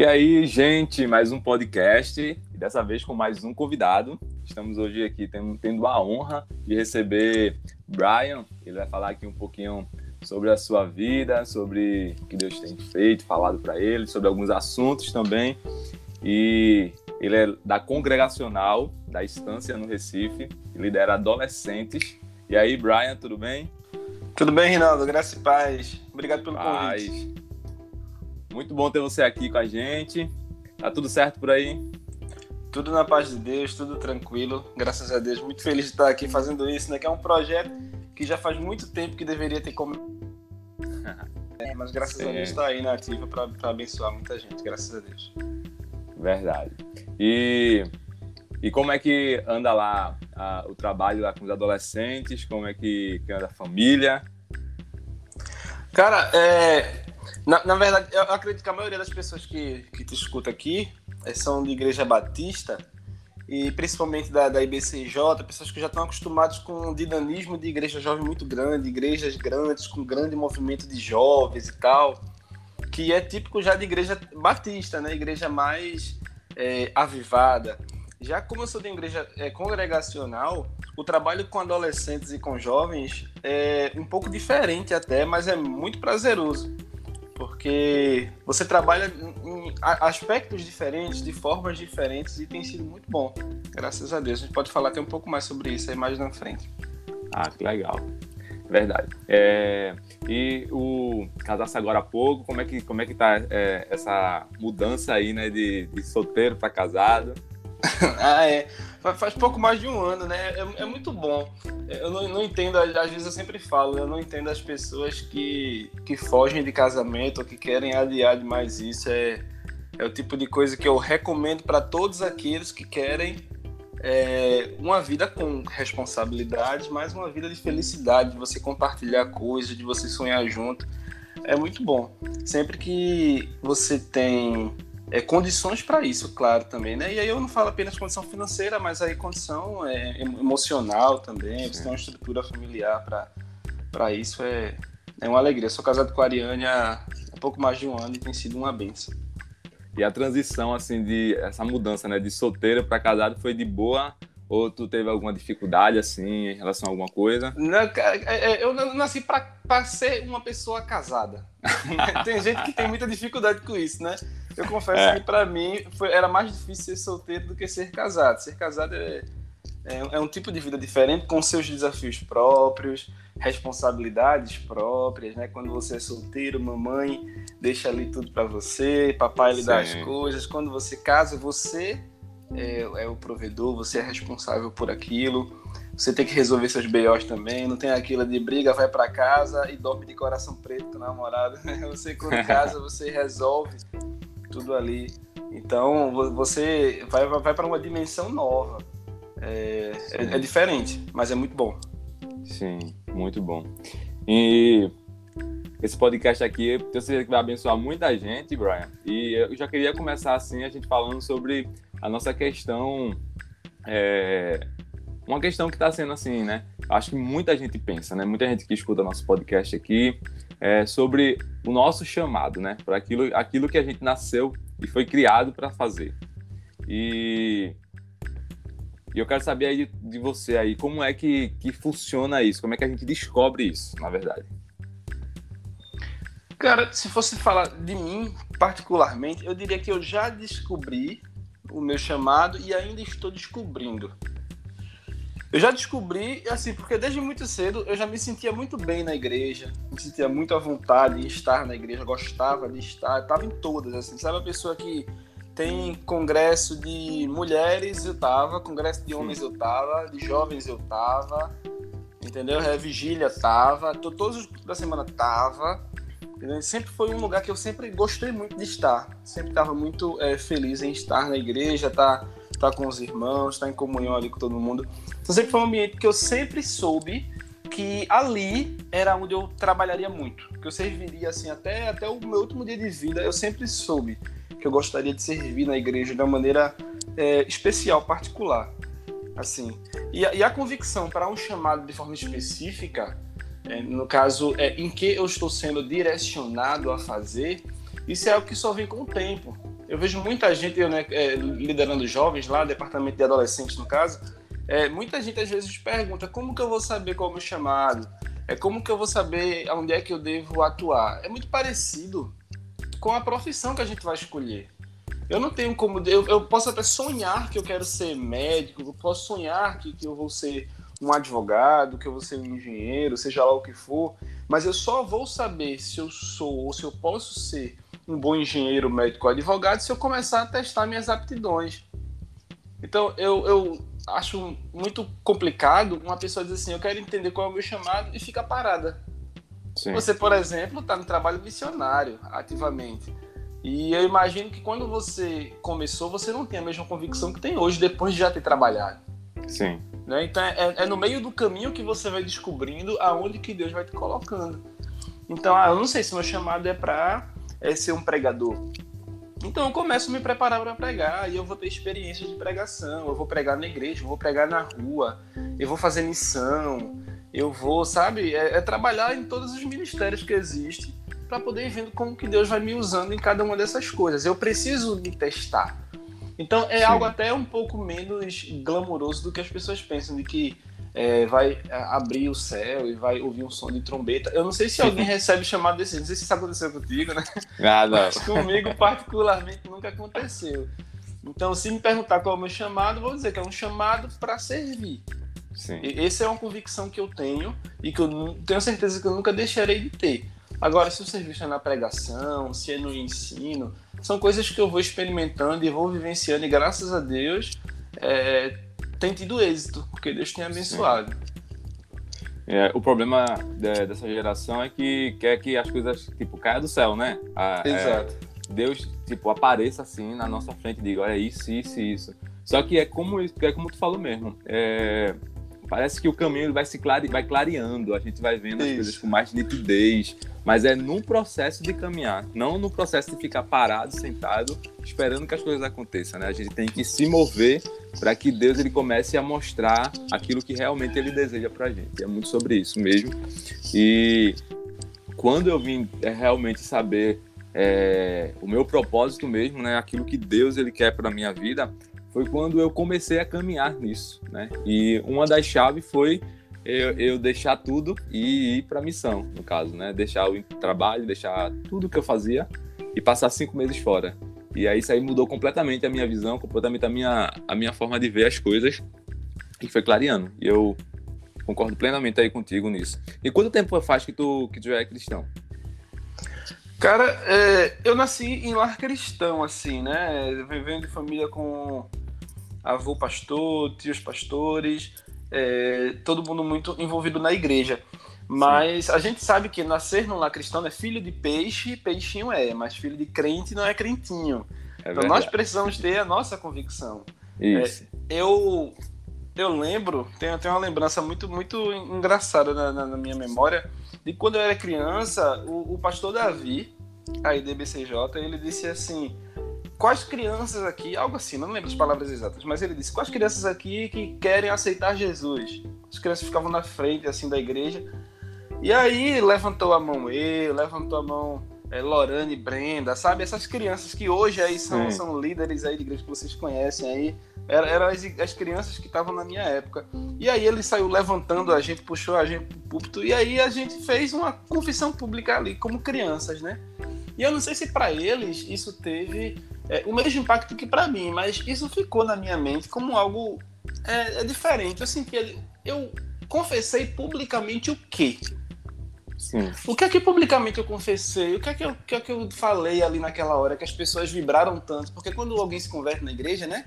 E aí, gente, mais um podcast, e dessa vez com mais um convidado. Estamos hoje aqui tendo, a honra de receber Brian. Ele vai falar aqui um pouquinho sobre a sua vida, sobre o que Deus tem feito, falado para ele, sobre alguns assuntos também. E ele é da congregacional da Estância no Recife, lidera adolescentes. E aí, Brian, tudo bem? Tudo bem, Rinaldo? Graças e paz. Obrigado pelo paz. convite. Muito bom ter você aqui com a gente. Tá tudo certo por aí? Tudo na paz de Deus, tudo tranquilo. Graças a Deus. Muito feliz de estar aqui fazendo isso, né? Que é um projeto que já faz muito tempo que deveria ter começado. é, mas graças Sim. a Deus está aí na ativa para abençoar muita gente. Graças a Deus. Verdade. E, e como é que anda lá a, o trabalho lá com os adolescentes? Como é que, que anda a família? Cara, é, na, na, verdade, eu acredito que a maioria das pessoas que, que te escuta aqui eh, são de igreja batista e principalmente da, da IBCJ, pessoas que já estão acostumadas com um dinamismo de igreja jovem muito grande, igrejas grandes, com grande movimento de jovens e tal, que é típico já de igreja batista, né? Igreja mais é, avivada. Já como eu sou de igreja é, congregacional, o trabalho com adolescentes e com jovens é um pouco diferente até, mas é muito prazeroso porque você trabalha em aspectos diferentes, de formas diferentes e tem sido muito bom, graças a Deus. A gente pode falar até um pouco mais sobre isso aí mais na frente. Ah, que legal. Verdade. É, e o casasse agora há pouco, como é que, como é que tá é, essa mudança aí, né, de, de solteiro para casado? ah, é. Faz pouco mais de um ano, né? É, é muito bom. Eu não, não, entendo, às vezes eu sempre falo, eu não entendo as pessoas que, que fogem de casamento ou que querem adiar demais isso. É, é o tipo de coisa que eu recomendo para todos aqueles que querem é, uma vida com responsabilidade, mas uma vida de felicidade, de você compartilhar coisas, de você sonhar junto. É muito bom. Sempre que você tem é, condições para isso, claro, também, né? E aí eu não falo apenas condição financeira, mas aí condição é, emocional também, você tem uma estrutura familiar para isso, é, é uma alegria. Eu sou casado com a Ariane há um pouco mais de um ano e tem sido uma benção. E a transição, assim, de essa mudança, né, de solteiro para casado foi de boa ou tu teve alguma dificuldade, assim, em relação a alguma coisa? Não, é, é, eu nasci para ser uma pessoa casada. tem gente que tem muita dificuldade com isso, né? Eu confesso é. que para mim foi, era mais difícil ser solteiro do que ser casado. Ser casado é, é, é, um tipo de vida diferente, com seus desafios próprios, responsabilidades próprias, né? Quando você é solteiro, mamãe deixa ali tudo para você, papai lhe dá as coisas. Quando você casa, você é, é, o provedor, você é responsável por aquilo, você tem que resolver seus BOs também, não tem aquilo de briga, vai para casa e dorme de coração preto com o namorado. Você, quando casa, você resolve tudo ali. Então, você vai, vai para uma dimensão nova. É, é, é, diferente, mas é muito bom. Sim, muito bom. E esse podcast aqui, eu certeza que vai abençoar muita gente, Brian. E eu já queria começar assim, a gente falando sobre a nossa questão. É, uma questão que está sendo assim, né? Acho que muita gente pensa, né? Muita gente que escuta nosso podcast aqui é, sobre o nosso chamado, né? Para aquilo, aquilo que a gente nasceu e foi criado para fazer. E, e, eu quero saber aí de, de, você aí, como é que, que funciona isso? Como é que a gente descobre isso, na verdade? Cara, se fosse falar de mim particularmente, eu diria que eu já descobri o meu chamado e ainda estou descobrindo. Eu já descobri, assim, porque desde muito cedo eu já me sentia muito bem na igreja, me sentia muito à vontade em estar na igreja, gostava de estar, estava em todas, assim, sabe a pessoa que tem congresso de mulheres, eu tava, congresso de homens eu tava, de jovens eu tava, entendeu? É, vigília tava, todos os da semana tava, Sempre foi um lugar que eu sempre gostei muito de estar. Sempre estava muito é, feliz em estar na igreja, estar, tá, tá com os irmãos, estar tá em comunhão ali com todo mundo. Então sempre foi um ambiente que eu sempre soube que ali era onde eu trabalharia muito, que eu serviria assim até até o meu último dia de vida. Eu sempre soube que eu gostaria de servir na igreja de uma maneira é, especial, particular, assim. E, e a convicção para um chamado de forma específica é, no caso, é, em que eu estou sendo direcionado a fazer, isso é algo que só vem com o tempo. Eu vejo muita gente eu, né, é, liderando jovens lá, departamento de adolescentes no caso, é, muita gente às vezes pergunta como que eu vou saber qual é o meu chamado, é como que eu vou saber onde é que eu devo atuar. É muito parecido com a profissão que a gente vai escolher. Eu não tenho como. Eu, eu posso até sonhar que eu quero ser médico, eu posso sonhar que, que eu vou ser um advogado, que eu vou ser um engenheiro, seja lá o que for, mas eu só vou saber se eu sou ou se eu posso ser um bom engenheiro, médico ou advogado se eu começar a testar minhas aptidões. Então, eu, eu acho muito complicado uma pessoa dizer assim: eu quero entender qual é o meu chamado e fica parada. Sim. Você, por exemplo, está no trabalho missionário ativamente. E eu imagino que quando você começou, você não tem a mesma convicção que tem hoje, depois de já ter trabalhado. Sim. Né? Então é, é, no meio do caminho que você vai descobrindo aonde que Deus vai te colocando. Então, ah, eu não sei se meu chamado é para é ser um pregador. Então eu começo a me preparar para pregar e eu vou ter experiência de pregação. Eu vou pregar na igreja, eu vou pregar na rua, eu vou fazer missão, eu vou, sabe, é, é trabalhar em todos os ministérios que existem para poder ir vendo como que Deus vai me usando em cada uma dessas coisas. Eu preciso me testar. Então é Sim. algo até um pouco menos glamouroso do que as pessoas pensam de que é, vai é, abrir o céu e vai ouvir um som de trombeta. Eu não sei se alguém recebe chamado desse, não sei se isso aconteceu contigo, né? Ah, não. Mas comigo, particularmente, nunca aconteceu. Então, se me perguntar qual é o meu chamado, vou dizer que é um chamado para servir. Sim. E essa é uma convicção que eu tenho e que eu tenho certeza que eu nunca deixarei de ter. Agora, se o serviço é na pregação, se é no ensino, são coisas que eu vou experimentando e vou vivenciando, e graças a Deus, é, tem tido êxito, porque Deus tem abençoado. É, o problema de, dessa geração é que quer que as coisas, tipo, caiam do céu, né? A, é, Exato. É, Deus, tipo, apareça assim na nossa frente e diga, olha isso, isso, isso. Só que é como, é como tu falou mesmo. É, parece que o caminho vai se clare, vai clareando, a gente vai vendo Isso. as coisas com mais nitidez, mas é num processo de caminhar, não no processo de ficar parado, sentado, esperando que as coisas aconteçam, né? A gente tem que se mover para que Deus ele comece a mostrar aquilo que realmente ele deseja para a gente. É muito sobre isso mesmo. E quando eu vim é, realmente saber é, o meu propósito mesmo, né? Aquilo que Deus ele quer para minha vida, foi quando eu comecei a caminhar nisso, né? E uma das chaves foi eu, eu deixar tudo e ir para missão, no caso, né? Deixar o trabalho, deixar tudo que eu fazia e passar cinco meses fora. E aí isso aí mudou completamente a minha visão, completamente a minha, a minha forma de ver as coisas e foi clareando. E eu concordo plenamente aí contigo nisso. E quanto tempo faz que tu, que tu é cristão? Cara, é, eu nasci em lar cristão, assim, né? Vivendo de família com avô pastor, tios pastores, é, todo mundo muito envolvido na igreja. Mas Sim. a gente sabe que nascer num lar cristão é filho de peixe, peixinho é, mas filho de crente não é crentinho. É então nós precisamos ter a nossa convicção. Isso. É, eu eu lembro, tenho, tenho uma lembrança muito muito engraçada na, na, na minha memória de quando eu era criança, o, o pastor Davi, aí DBCJ, ele disse assim: quais crianças aqui, algo assim, não lembro as palavras exatas, mas ele disse: quais crianças aqui que querem aceitar Jesus? As crianças ficavam na frente, assim, da igreja. E aí levantou a mão eu, levantou a mão é, Lorane Brenda, sabe? Essas crianças que hoje aí são, são líderes aí de igreja que vocês conhecem aí. Eram era as, as, crianças que estavam na minha época. E aí ele saiu levantando a gente, puxou a gente pro púlpito, e aí a gente fez uma confissão pública ali, como crianças, né? E eu não sei se para eles isso teve é, o mesmo impacto que para mim, mas isso ficou na minha mente como algo é, é diferente. Eu senti, eu confessei publicamente o quê? Sim. O que é que publicamente eu confessei? O que é que eu, que é que eu falei ali naquela hora que as pessoas vibraram tanto? Porque quando alguém se converte na igreja, né?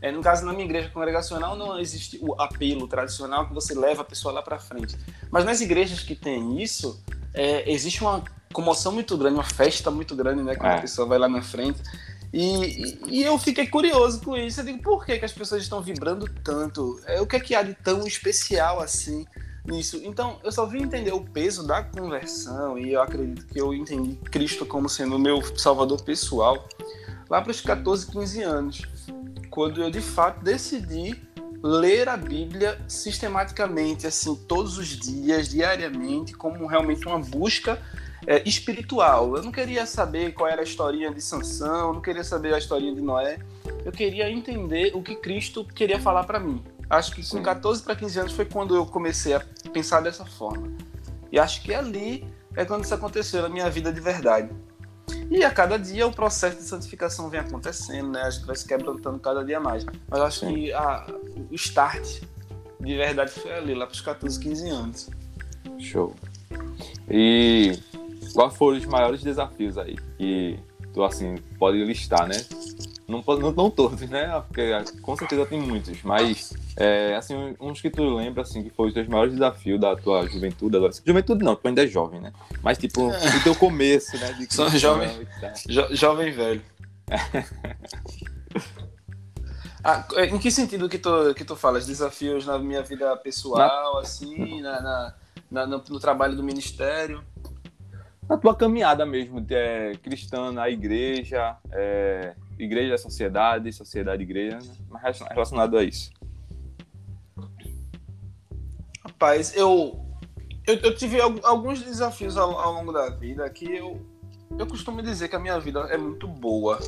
É, no caso, na minha igreja congregacional, não existe o apelo tradicional que você leva a pessoa lá para frente. Mas nas igrejas que tem isso, é, existe uma comoção muito grande, uma festa muito grande, né? Quando é. a pessoa vai lá na frente. E, e, eu fiquei curioso com isso. Eu digo, por que, que as pessoas estão vibrando tanto? É, o que é que há de tão especial assim nisso? Então, eu só vim entender o peso da conversão e eu acredito que eu entendi Cristo como sendo o meu salvador pessoal lá para os 14, 15 anos, quando eu de fato decidi ler a Bíblia sistematicamente, assim, todos os dias, diariamente, como realmente uma busca é, espiritual. Eu não queria saber qual era a historinha de Sansão, não queria saber a historinha de Noé. Eu queria entender o que Cristo queria falar para mim. Acho que com 14 para 15 anos foi quando eu comecei a pensar dessa forma. E acho que ali é quando isso aconteceu na minha vida de verdade. E a cada dia o processo de santificação vem acontecendo, né? A gente vai se quebrantando cada dia mais. Mas acho Sim. que a, o start de verdade foi ali, lá para os 14, 15 anos. Show. E quais foram os maiores desafios aí que tu assim pode listar, né? Não, não, não todos, né? Porque com certeza tem muitos, mas é, assim, uns que tu lembra assim que foi os teus maiores desafios da tua juventude, juventude não, tu ainda é jovem, né? Mas tipo, o teu começo, né? De Só jovem, jo, jovem velho. ah, em que sentido que tu, que tu falas? Desafios na minha vida pessoal, assim, na, na, na no, no trabalho do ministério? Na tua caminhada mesmo, é, cristã na igreja, é, igreja, sociedade, sociedade, igreja, né? relacionado a isso. Rapaz, eu, eu, eu tive alguns desafios ao, ao, longo da vida que eu, eu costumo dizer que a minha vida é muito boa.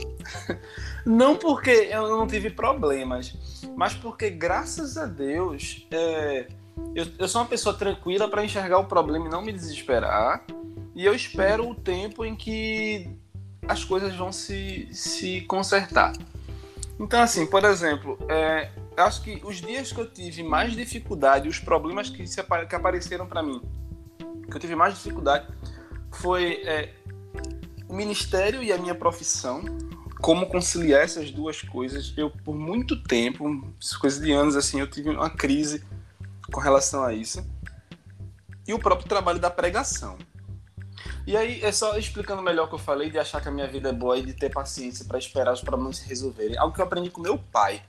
não porque eu não tive problemas, mas porque, graças a Deus, é, eu, eu sou uma pessoa tranquila para enxergar o problema e não me desesperar. E eu espero o tempo em que as coisas vão se, se consertar. Então, assim, por exemplo, é, acho que os dias que eu tive mais dificuldade, os problemas que, se, que apareceram para mim, que eu tive mais dificuldade, foi é, o ministério e a minha profissão, como conciliar essas duas coisas. Eu, por muito tempo, coisas de anos, assim, eu tive uma crise com relação a isso. E o próprio trabalho da pregação. E aí, é só explicando melhor o que eu falei, de achar que a minha vida é boa e de ter paciência para esperar os problemas se resolverem. Algo que eu aprendi com meu pai.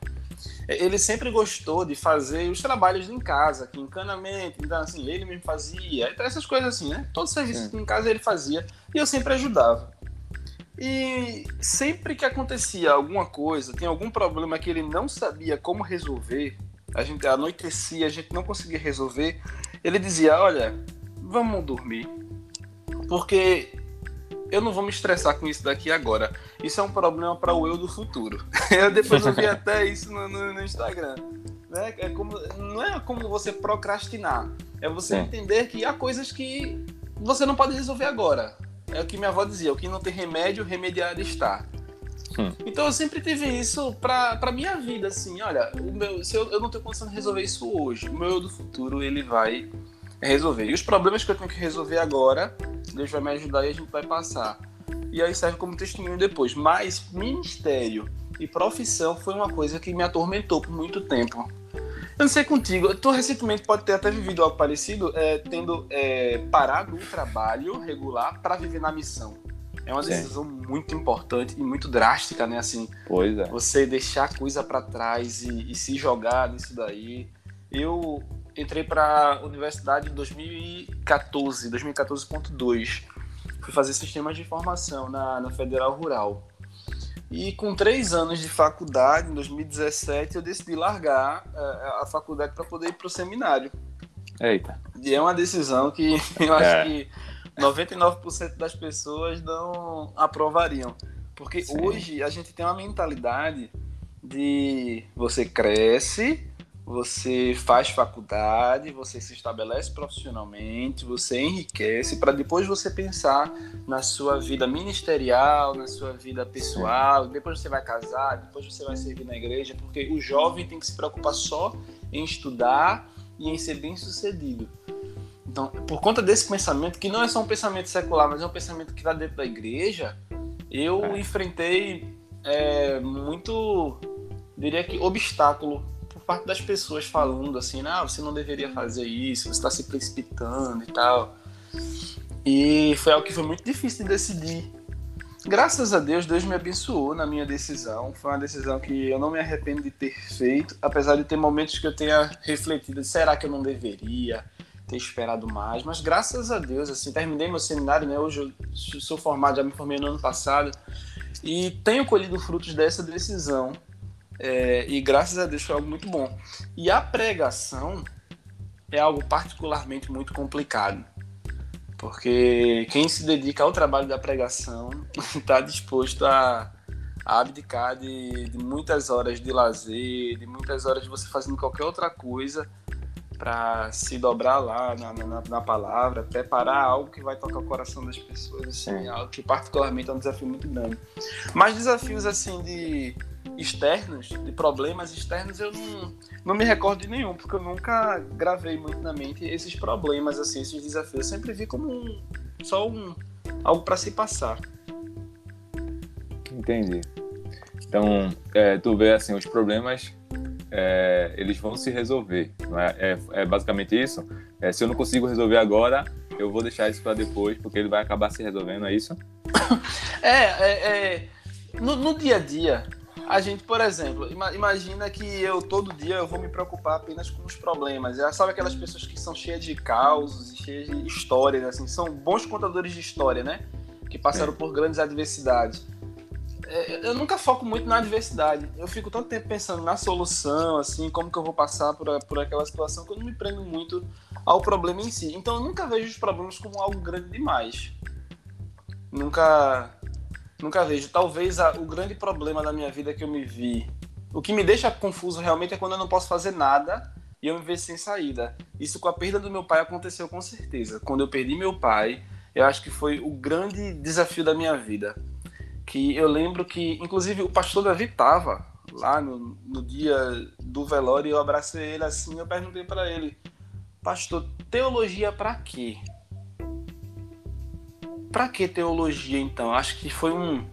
É, ele sempre gostou de fazer os trabalhos em casa, aqui, encanamento, então assim, ele mesmo fazia, então, essas coisas assim, né? Todo serviço em casa ele fazia e eu sempre ajudava. E sempre que acontecia alguma coisa, tinha algum problema que ele não sabia como resolver, a gente anoitecia, a gente não conseguia resolver, ele dizia: Olha, vamos dormir porque eu não vou me estressar com isso daqui agora. Isso é um problema para o eu do futuro. Eu depois eu vi até isso no, no, no Instagram. Né? É como, não é como você procrastinar. É você é. entender que há coisas que você não pode resolver agora. É o que minha avó dizia: o que não tem remédio, remediado está. Hum. Então eu sempre tive isso pra, pra minha vida, assim, olha, meu, se eu, eu não tenho condição de resolver isso hoje, o meu eu do futuro ele vai resolver. E os problemas que eu tenho que resolver agora, Deus vai me ajudar e a gente vai passar. E aí serve como testemunho depois. Mas ministério e profissão foi uma coisa que me atormentou por muito tempo. Eu não sei contigo, tu recentemente pode ter até vivido algo parecido, é, tendo é, parado o trabalho regular para viver na missão. É uma decisão Sim. muito importante e muito drástica, né? Assim, pois é. Você deixar coisa para trás e, e se jogar nisso daí. Eu entrei para a universidade em 2014, 2014.2. Fui fazer sistemas de informação na, na Federal Rural. E com três anos de faculdade, em 2017, eu decidi largar uh, a faculdade para poder ir para o seminário. Eita. E é uma decisão que eu acho é. que 99% das pessoas não aprovariam. Porque Sim. hoje a gente tem uma mentalidade de você cresce, você faz faculdade, você se estabelece profissionalmente, você enriquece para depois você pensar na sua vida ministerial, na sua vida pessoal, depois você vai casar, depois você vai servir na igreja, porque o jovem tem que se preocupar só em estudar e em ser bem-sucedido. Então, por conta desse pensamento, que não é só um pensamento secular, mas é um pensamento que está dentro da igreja, eu é. enfrentei é, muito, diria que, obstáculo parte das pessoas falando assim, ah, você não deveria fazer isso, você está se precipitando e tal. E foi algo que foi muito difícil de decidir. Graças a Deus, Deus me abençoou na minha decisão. Foi uma decisão que eu não me arrependo de ter feito, apesar de ter momentos que eu tenha refletido, será que eu não deveria ter esperado mais? Mas graças a Deus, assim, terminei meu seminário, né? Hoje eu sou formado, já me formei no ano passado e tenho colhido frutos dessa decisão É, e graças a Deus foi algo muito bom. E a pregação é algo particularmente muito complicado. Porque quem se dedica ao trabalho da pregação está disposto a, a abdicar de, de, muitas horas de lazer, de muitas horas de você fazendo qualquer outra coisa para se dobrar lá na, na, na, palavra, preparar algo que vai tocar o coração das pessoas, assim, algo que particularmente é um desafio muito grande. Mas desafios assim de externos, de problemas externos, eu não, não me recordo de nenhum, porque eu nunca gravei muito na mente esses problemas, assim, esses desafios. Eu sempre vi como um, só um, algo para se passar. Entendi. Então, é, tu vê assim, os problemas é, eles vão se resolver. É? é? É, basicamente isso. É, se eu não consigo resolver agora, eu vou deixar isso para depois, porque ele vai acabar se resolvendo, é isso? É, é, no, no, dia a dia, a gente, por exemplo, imagina que eu todo dia eu vou me preocupar apenas com os problemas. É, sabe aquelas pessoas que são cheias de causos, cheias de histórias, assim, são bons contadores de história, né? Que passaram por grandes adversidades. É, eu nunca foco muito na adversidade. Eu fico tanto tempo pensando na solução, assim, como que eu vou passar por, por aquela situação, que eu não me prendo muito ao problema em si. Então eu nunca vejo os problemas como algo grande demais. Nunca, nunca vejo. Talvez a, o grande problema da minha vida que eu me vi, o que me deixa confuso realmente é quando eu não posso fazer nada e eu me vejo sem saída. Isso com a perda do meu pai aconteceu com certeza. Quando eu perdi meu pai, eu acho que foi o grande desafio da minha vida que eu lembro que, inclusive, o pastor Davi estava lá no, no dia do velório eu abracei ele assim eu perguntei para ele, pastor, teologia para quê? Para que teologia então? Acho que foi um.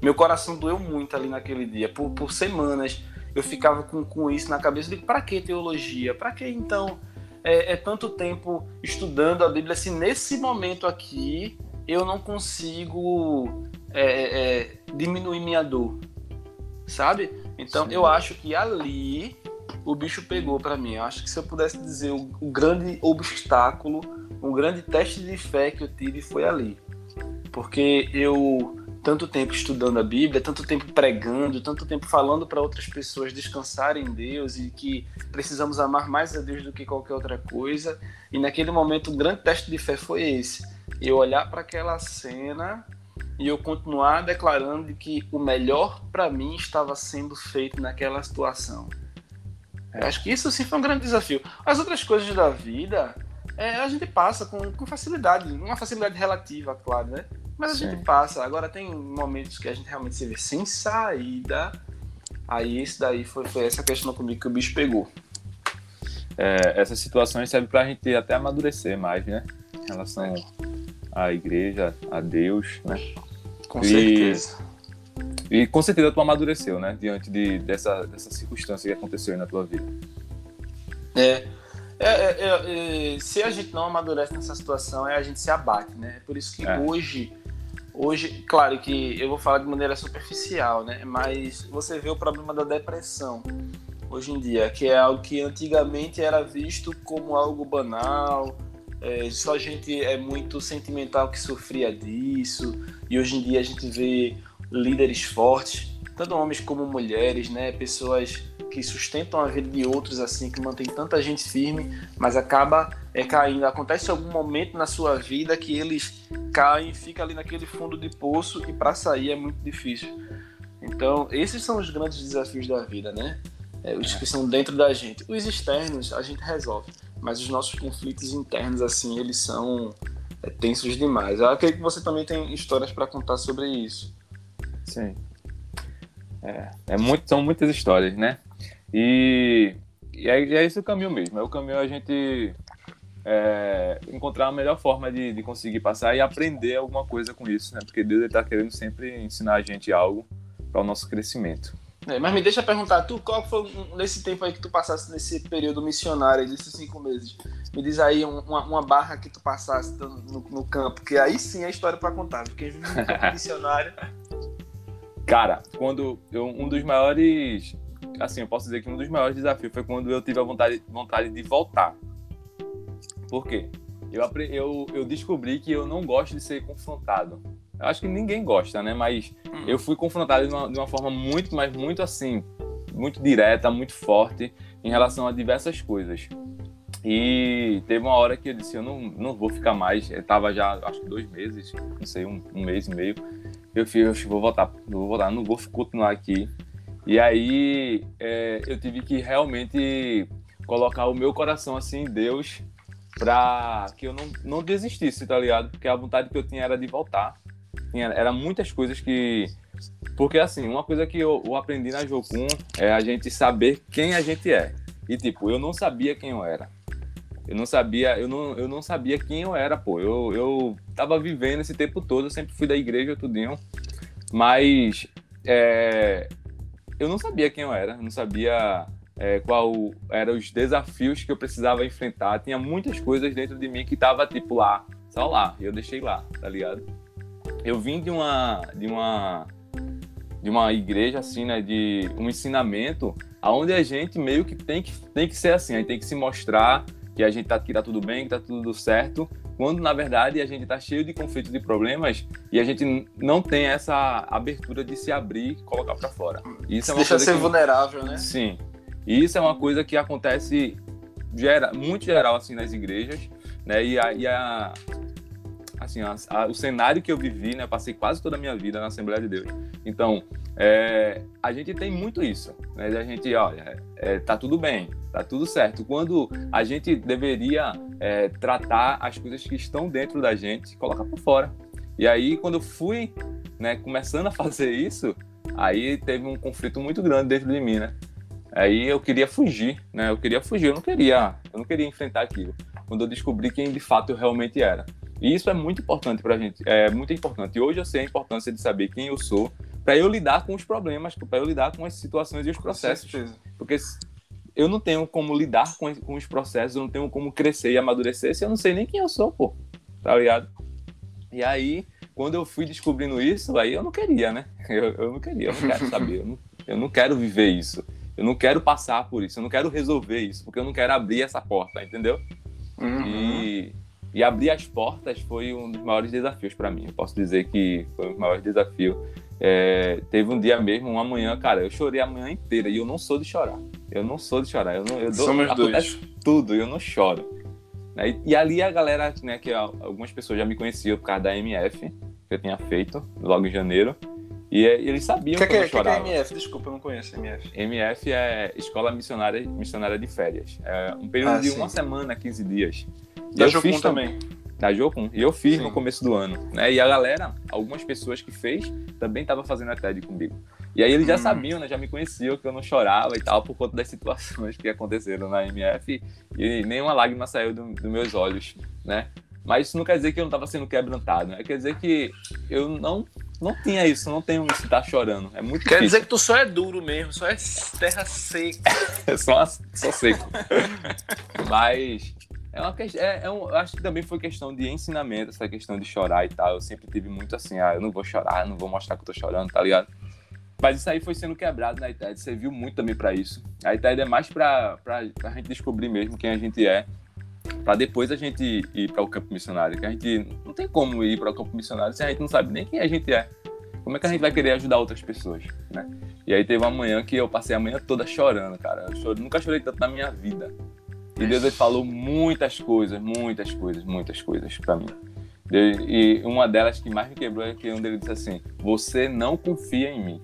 Meu coração doeu muito ali naquele dia. Por, por semanas eu ficava com, com isso na cabeça. de para que teologia? Para que então é, é tanto tempo estudando a Bíblia? Assim, nesse momento aqui eu não consigo é, é, é, diminuir minha dor, sabe? Então Sim. eu acho que ali o bicho pegou para mim. Eu acho que se eu pudesse dizer o, o, grande obstáculo, um grande teste de fé que eu tive foi ali, porque eu tanto tempo estudando a Bíblia, tanto tempo pregando, tanto tempo falando para outras pessoas descansarem em Deus e que precisamos amar mais a Deus do que qualquer outra coisa. E naquele momento, o grande teste de fé foi esse: eu olhar para aquela cena e eu continuar declarando que o melhor para mim estava sendo feito naquela situação. É. Acho que isso sim foi um grande desafio. As outras coisas da vida é, a gente passa com, com facilidade, uma facilidade relativa, claro, né? Mas a sim. gente passa. Agora tem momentos que a gente realmente se vê sem saída. Aí isso daí foi, foi essa questão comigo que o bicho pegou. É, essas situações servem para a gente até amadurecer mais, né? Em relação à igreja, a Deus, né? Com certeza. E com certeza tu amadureceu, né? Diante de, dessa, dessa circunstância que aconteceu aí na tua vida. É. É, é, é, é se a gente não amadurece nessa situação, é a gente se abate, né? Por isso que é. hoje, hoje, claro que eu vou falar de maneira superficial, né? Mas você vê o problema da depressão hoje em dia, que é algo que antigamente era visto como algo banal, é, só gente é muito sentimental que sofria disso, e hoje em dia a gente vê líderes fortes, tanto homens como mulheres, né? Pessoas que sustentam a vida de outros assim, que mantém tanta gente firme, mas acaba é, caindo. Acontece algum momento na sua vida que eles caem, fica ali naquele fundo de poço e para sair é muito difícil. Então, esses são os grandes desafios da vida, né? É, os que são dentro da gente. Os externos a gente resolve mas os nossos conflitos internos, assim, eles são é, tensos demais. Eu acredito que você também tem histórias para contar sobre isso. Sim. É, é muito, são muitas histórias, né? E, e é, é esse o caminho mesmo. É o caminho a gente é, encontrar a melhor forma de, de, conseguir passar e aprender alguma coisa com isso, né? Porque Deus está querendo sempre ensinar a gente algo para o nosso crescimento. É, mas me deixa perguntar, tu, qual foi nesse tempo aí que tu passasse nesse período missionário, desses cinco meses? Me diz aí uma, uma barra que tu passasse no, no, campo, que aí sim é história para contar, porque campo missionário. Cara, quando eu, um dos maiores, assim, eu posso dizer que um dos maiores desafios foi quando eu tive a vontade, vontade de voltar. Por quê? Eu, eu, eu descobri que eu não gosto de ser confrontado. Eu acho que ninguém gosta, né? Mas hum. eu fui confrontado de uma, de uma, forma muito, mas muito assim, muito direta, muito forte em relação a diversas coisas. E teve uma hora que eu disse, eu não, não vou ficar mais. Eu tava já, acho que dois meses, não sei, um, um mês e meio. Eu fiz, eu vou voltar, vou voltar, não vou continuar aqui. E aí é, eu tive que realmente colocar o meu coração assim em Deus para que eu não, não desistisse, tá ligado? Porque a vontade que eu tinha era de voltar. Era muitas coisas que. Porque assim, uma coisa que eu, eu aprendi na Jocum é a gente saber quem a gente é. E tipo, eu não sabia quem eu era. Eu não sabia, eu não, eu não sabia quem eu era, pô. Eu, eu tava vivendo esse tempo todo, eu sempre fui da igreja, tudinho. Mas é, eu não sabia quem eu era, não sabia é, qual eram os desafios que eu precisava enfrentar. Tinha muitas coisas dentro de mim que tava tipo lá, só lá, e eu deixei lá, tá ligado? Eu vim de uma de uma de uma igreja assim, né, de um ensinamento aonde a gente meio que tem que tem que ser assim, a gente tem que se mostrar que a gente tá que tá tudo bem, que tá tudo certo, quando na verdade a gente está cheio de conflitos e problemas e a gente não tem essa abertura de se abrir e colocar para fora. Isso é uma Deixa ser que... vulnerável, né? Sim. E isso é uma coisa que acontece gera, muito geral assim nas igrejas, né? E a, e a assim, a, a, o cenário que eu vivi, né? Passei quase toda a minha vida na Assembleia de Deus. Então, é, a gente tem muito isso, né? A gente, olha, é, tá tudo bem, tá tudo certo. Quando a gente deveria é, tratar as coisas que estão dentro da gente, colocar por fora. E aí, quando eu fui, né, começando a fazer isso, aí teve um conflito muito grande dentro de mim, né? Aí eu queria fugir, né? Eu queria fugir, eu não queria, eu não queria enfrentar aquilo. Quando eu descobri quem de fato eu realmente era. E isso é muito importante para a gente, é muito importante. E hoje eu sei a importância de saber quem eu sou para eu lidar com os problemas, para eu lidar com as situações e os processos. Porque eu não tenho como lidar com, com os processos, eu não tenho como crescer e amadurecer se eu não sei nem quem eu sou, pô. Tá ligado? E aí, quando eu fui descobrindo isso, aí eu não queria, né? Eu, eu não queria, eu não quero saber, eu não, eu não quero viver isso. Eu não quero passar por isso, eu não quero resolver isso, porque eu não quero abrir essa porta, entendeu? Uhum. E e abrir as portas foi um dos maiores desafios para mim. Eu posso dizer que foi o maior desafio. É, teve um dia mesmo, uma manhã, cara, eu chorei a manhã inteira e eu não sou de chorar. Eu não sou de chorar. Eu não, eu dou, Somos dois. tudo eu não choro. E, e, ali a galera, né, que algumas pessoas já me conheciam por causa da MF que eu tinha feito logo em janeiro. E eles sabiam que, que, que eu chorava. O que é MF? Desculpa, eu não conheço MF. MF é Escola Missionária, Missionária de Férias. É um período ah, de sim. uma semana, 15 dias. Da eu Jocum fiz também. Da Jocum. E eu fiz Sim. no começo do ano. Né? E a galera, algumas pessoas que fez, também estavam fazendo a TED comigo. E aí eles já hum. sabiam, né? Já me conheciam que eu não chorava e tal, por conta das situações que aconteceram na MF. E nenhuma lágrima saiu dos do meus olhos, né? Mas isso não quer dizer que eu não estava sendo quebrantado, né? Quer dizer que eu não não tinha isso, não tenho isso, tá chorando. É muito Quer difícil. dizer que tu só é duro mesmo, só é terra seca. é só, só seco. Mas é uma questão, é, é um, acho que também foi questão de ensinamento, essa questão de chorar e tal. Eu sempre tive muito assim, ah, eu não vou chorar, não vou mostrar que eu tô chorando, tá ligado? Mas isso aí foi sendo quebrado na ITED, serviu muito também para isso. A ITED é mais pra, pra, pra gente descobrir mesmo quem a gente é, para depois a gente ir para o campo missionário. Que a gente não tem como ir para o campo missionário se a gente não sabe nem quem a gente é. Como é que a gente vai querer ajudar outras pessoas, né? E aí teve uma manhã que eu passei a manhã toda chorando, cara. Eu choro, nunca chorei tanto na minha vida. E Deus ele falou muitas coisas, muitas coisas, muitas coisas para mim. E uma delas que mais me quebrou é que um dele disse assim: Você não confia em mim.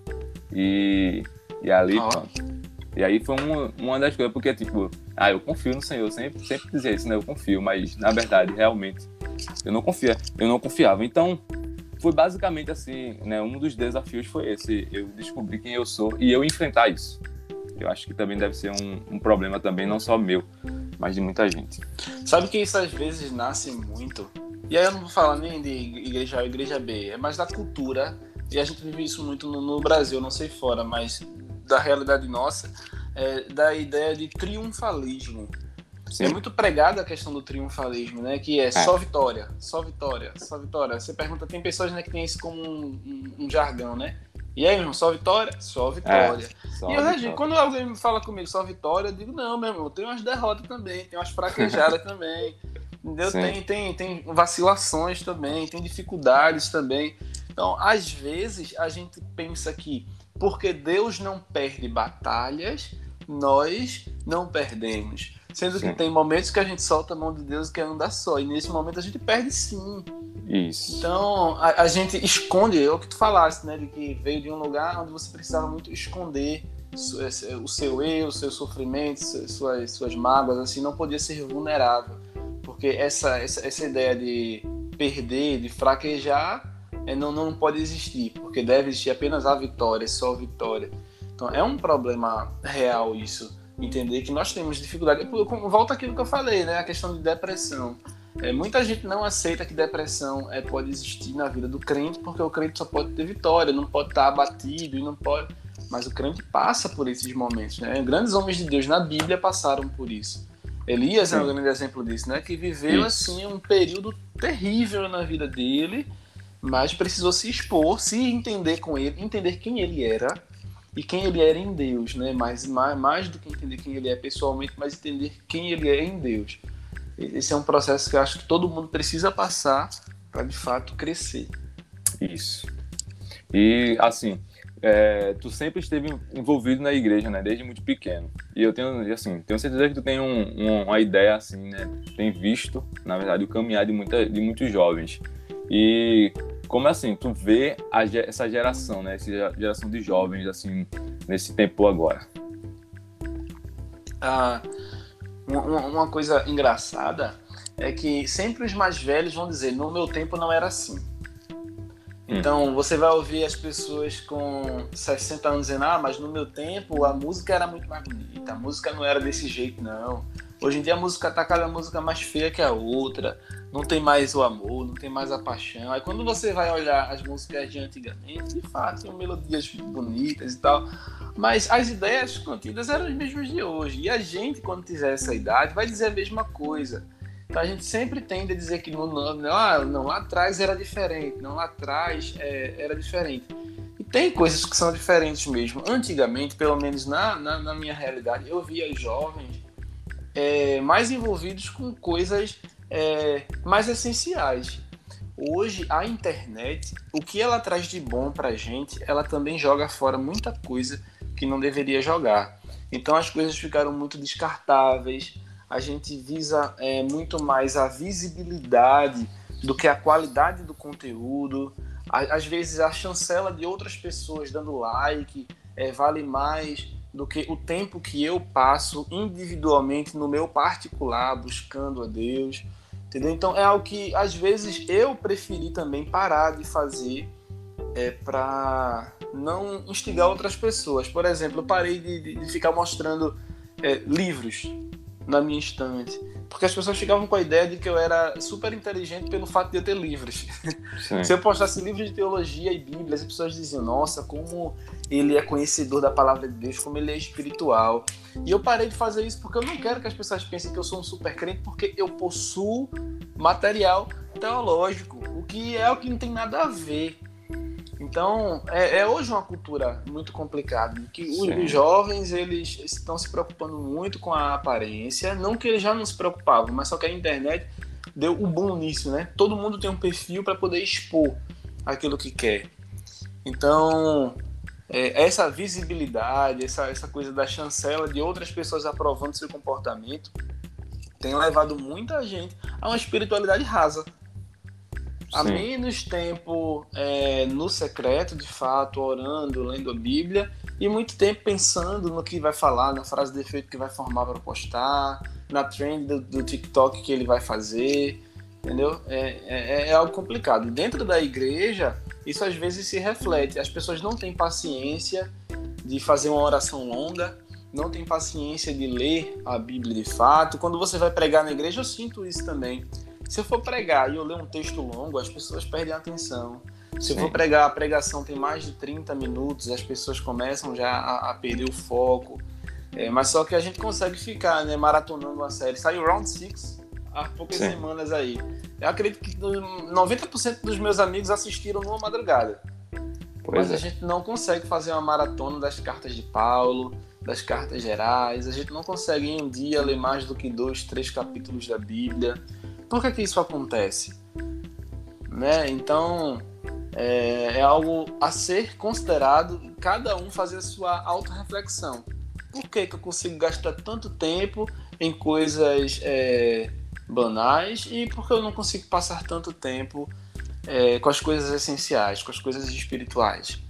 E, e ali, oh. pronto. E aí foi uma, uma das coisas, porque, tipo, ah, eu confio no Senhor, sempre, sempre dizia isso, né? Eu confio, mas na verdade, realmente, eu não confia, eu não confiava. Então, foi basicamente assim, né? Um dos desafios foi esse, eu descobrir quem eu sou e eu enfrentar isso. Eu acho que também deve ser um, um problema também, não só meu, mas de muita gente. Sabe que isso às vezes nasce muito, e aí eu não vou falar nem de igreja A ou igreja B, é mais da cultura, e a gente vive isso muito no, no Brasil, não sei fora, mas da realidade nossa, é, da ideia de triunfalismo. Sim. É muito pregada a questão do triunfalismo, né? Que é, é, só vitória, só vitória, só vitória. Você pergunta, tem pessoas né, que tem isso como um, um, um jargão, né? E aí, irmão, só vitória? Só vitória. É, só e eu, vitória. quando alguém me fala comigo só vitória, eu digo, não, meu irmão, tem umas derrotas também, tem umas fraquejadas também. Entendeu? Tem, tem, tem vacilações também, tem dificuldades também. Então, às vezes, a gente pensa que porque Deus não perde batalhas, nós não perdemos. Sendo sim. que tem momentos que a gente solta a mão de Deus e quer andar só. E nesse momento a gente perde sim. Isso. Então a, a gente esconde, é o que tu falaste, né? De que veio de um lugar onde você precisava muito esconder o seu eu, o seu sofrimento, suas, suas mágoas, assim, não podia ser vulnerável. Porque essa, essa, essa ideia de perder, de fraquejar, é, não, não pode existir, porque deve existir apenas a vitória, só a vitória. Então é um problema real isso, entender que nós temos dificuldade. Volta aquilo que eu falei, né? A questão de depressão. É, muita gente não aceita que depressão é, pode existir na vida do crente, porque o crente só pode ter vitória, não pode estar abatido e não pode. Mas o crente passa por esses momentos, né? Grandes homens de Deus na Bíblia passaram por isso. Elias Sim. é um grande exemplo disso, né? Que viveu isso. assim um período terrível na vida dele, mas precisou se expor, se entender com ele, entender quem ele era e quem ele era em Deus, né? Mais, mais, do que entender quem ele é pessoalmente, mas entender quem ele é em Deus. Esse é um processo que eu acho que todo mundo precisa passar para de fato crescer. Isso. E assim, é, tu sempre esteve envolvido na igreja, né? Desde muito pequeno. E eu tenho, assim, tenho certeza que tu tem um, um, uma ideia, assim, né? Tem visto, na verdade, o caminhar de, muita, de muitos jovens. E como assim, tu vê a, essa geração, né? Essa geração de jovens, assim, nesse tempo agora? Ah, uma, uma coisa engraçada é que sempre os mais velhos vão dizer: no meu tempo não era assim. Hum. Então você vai ouvir as pessoas com 60 anos dizendo: Ah, mas no meu tempo a música era muito mais bonita, a música não era desse jeito, não. Hoje em dia a música tá cada música mais feia que a outra, não tem mais o amor, não tem mais a paixão. Aí quando você vai olhar as músicas de antigamente, de fato, tem melodias bonitas e tal, mas as ideias contidas eram as mesmas de hoje. E a gente, quando tiver essa idade, vai dizer a mesma coisa. Então a gente sempre tende a dizer que no, no, ah, não, lá atrás era diferente, não lá atrás é, era diferente. E tem coisas que são diferentes mesmo. Antigamente, pelo menos na, na, na minha realidade, eu via jovens é, mais envolvidos com coisas é, mais essenciais. Hoje, a internet, o que ela traz de bom para a gente, ela também joga fora muita coisa que não deveria jogar. Então, as coisas ficaram muito descartáveis, a gente visa é, muito mais a visibilidade do que a qualidade do conteúdo. Às vezes, a chancela de outras pessoas dando like é, vale mais do que o tempo que eu passo individualmente no meu particular buscando a Deus, entendeu? Então é algo que às vezes eu preferi também parar de fazer é, para não instigar outras pessoas. Por exemplo, eu parei de, de ficar mostrando é, livros na minha estante. Porque as pessoas ficavam com a ideia de que eu era super inteligente pelo fato de eu ter livros. Se eu postasse livros de teologia e Bíblia, as pessoas diziam: Nossa, como ele é conhecedor da palavra de Deus, como ele é espiritual. E eu parei de fazer isso porque eu não quero que as pessoas pensem que eu sou um super crente, porque eu possuo material teológico, o que é o que não tem nada a ver. Então, é, é, hoje uma cultura muito complicada, que os jovens eles estão se preocupando muito com a aparência, não que eles já não se preocupavam, mas só que a internet deu o bom nisso, né? Todo mundo tem um perfil para poder expor aquilo que quer. Então, é, essa visibilidade, essa, essa coisa da chancela de outras pessoas aprovando seu comportamento, tem levado muita gente a uma espiritualidade rasa. Há menos tempo é, no secreto, de fato, orando, lendo a Bíblia, e muito tempo pensando no que vai falar, na frase de efeito que vai formar para postar, na trend do, do, TikTok que ele vai fazer, entendeu? É, é, é, algo complicado. Dentro da igreja, isso às vezes se reflete. As pessoas não têm paciência de fazer uma oração longa, não têm paciência de ler a Bíblia de fato. Quando você vai pregar na igreja, eu sinto isso também se eu for pregar e eu ler um texto longo, as pessoas perdem a atenção. Se eu for pregar, a pregação tem mais de 30 minutos, as pessoas começam já a, a perder o foco. É, mas só que a gente consegue ficar né, maratonando uma série. Saiu Round 6 há poucas Sim. semanas aí. Eu acredito que 90% dos meus amigos assistiram numa madrugada. Pois mas é. a gente não consegue fazer uma maratona das cartas de Paulo, das cartas gerais. A gente não consegue em um dia ler mais do que dois, três capítulos da Bíblia. Por que, que isso acontece? Né? Então, é, é algo a ser considerado, cada um fazer a sua autorreflexão. Por que, que eu consigo gastar tanto tempo em coisas é, banais e por que eu não consigo passar tanto tempo é, com as coisas essenciais, com as coisas espirituais?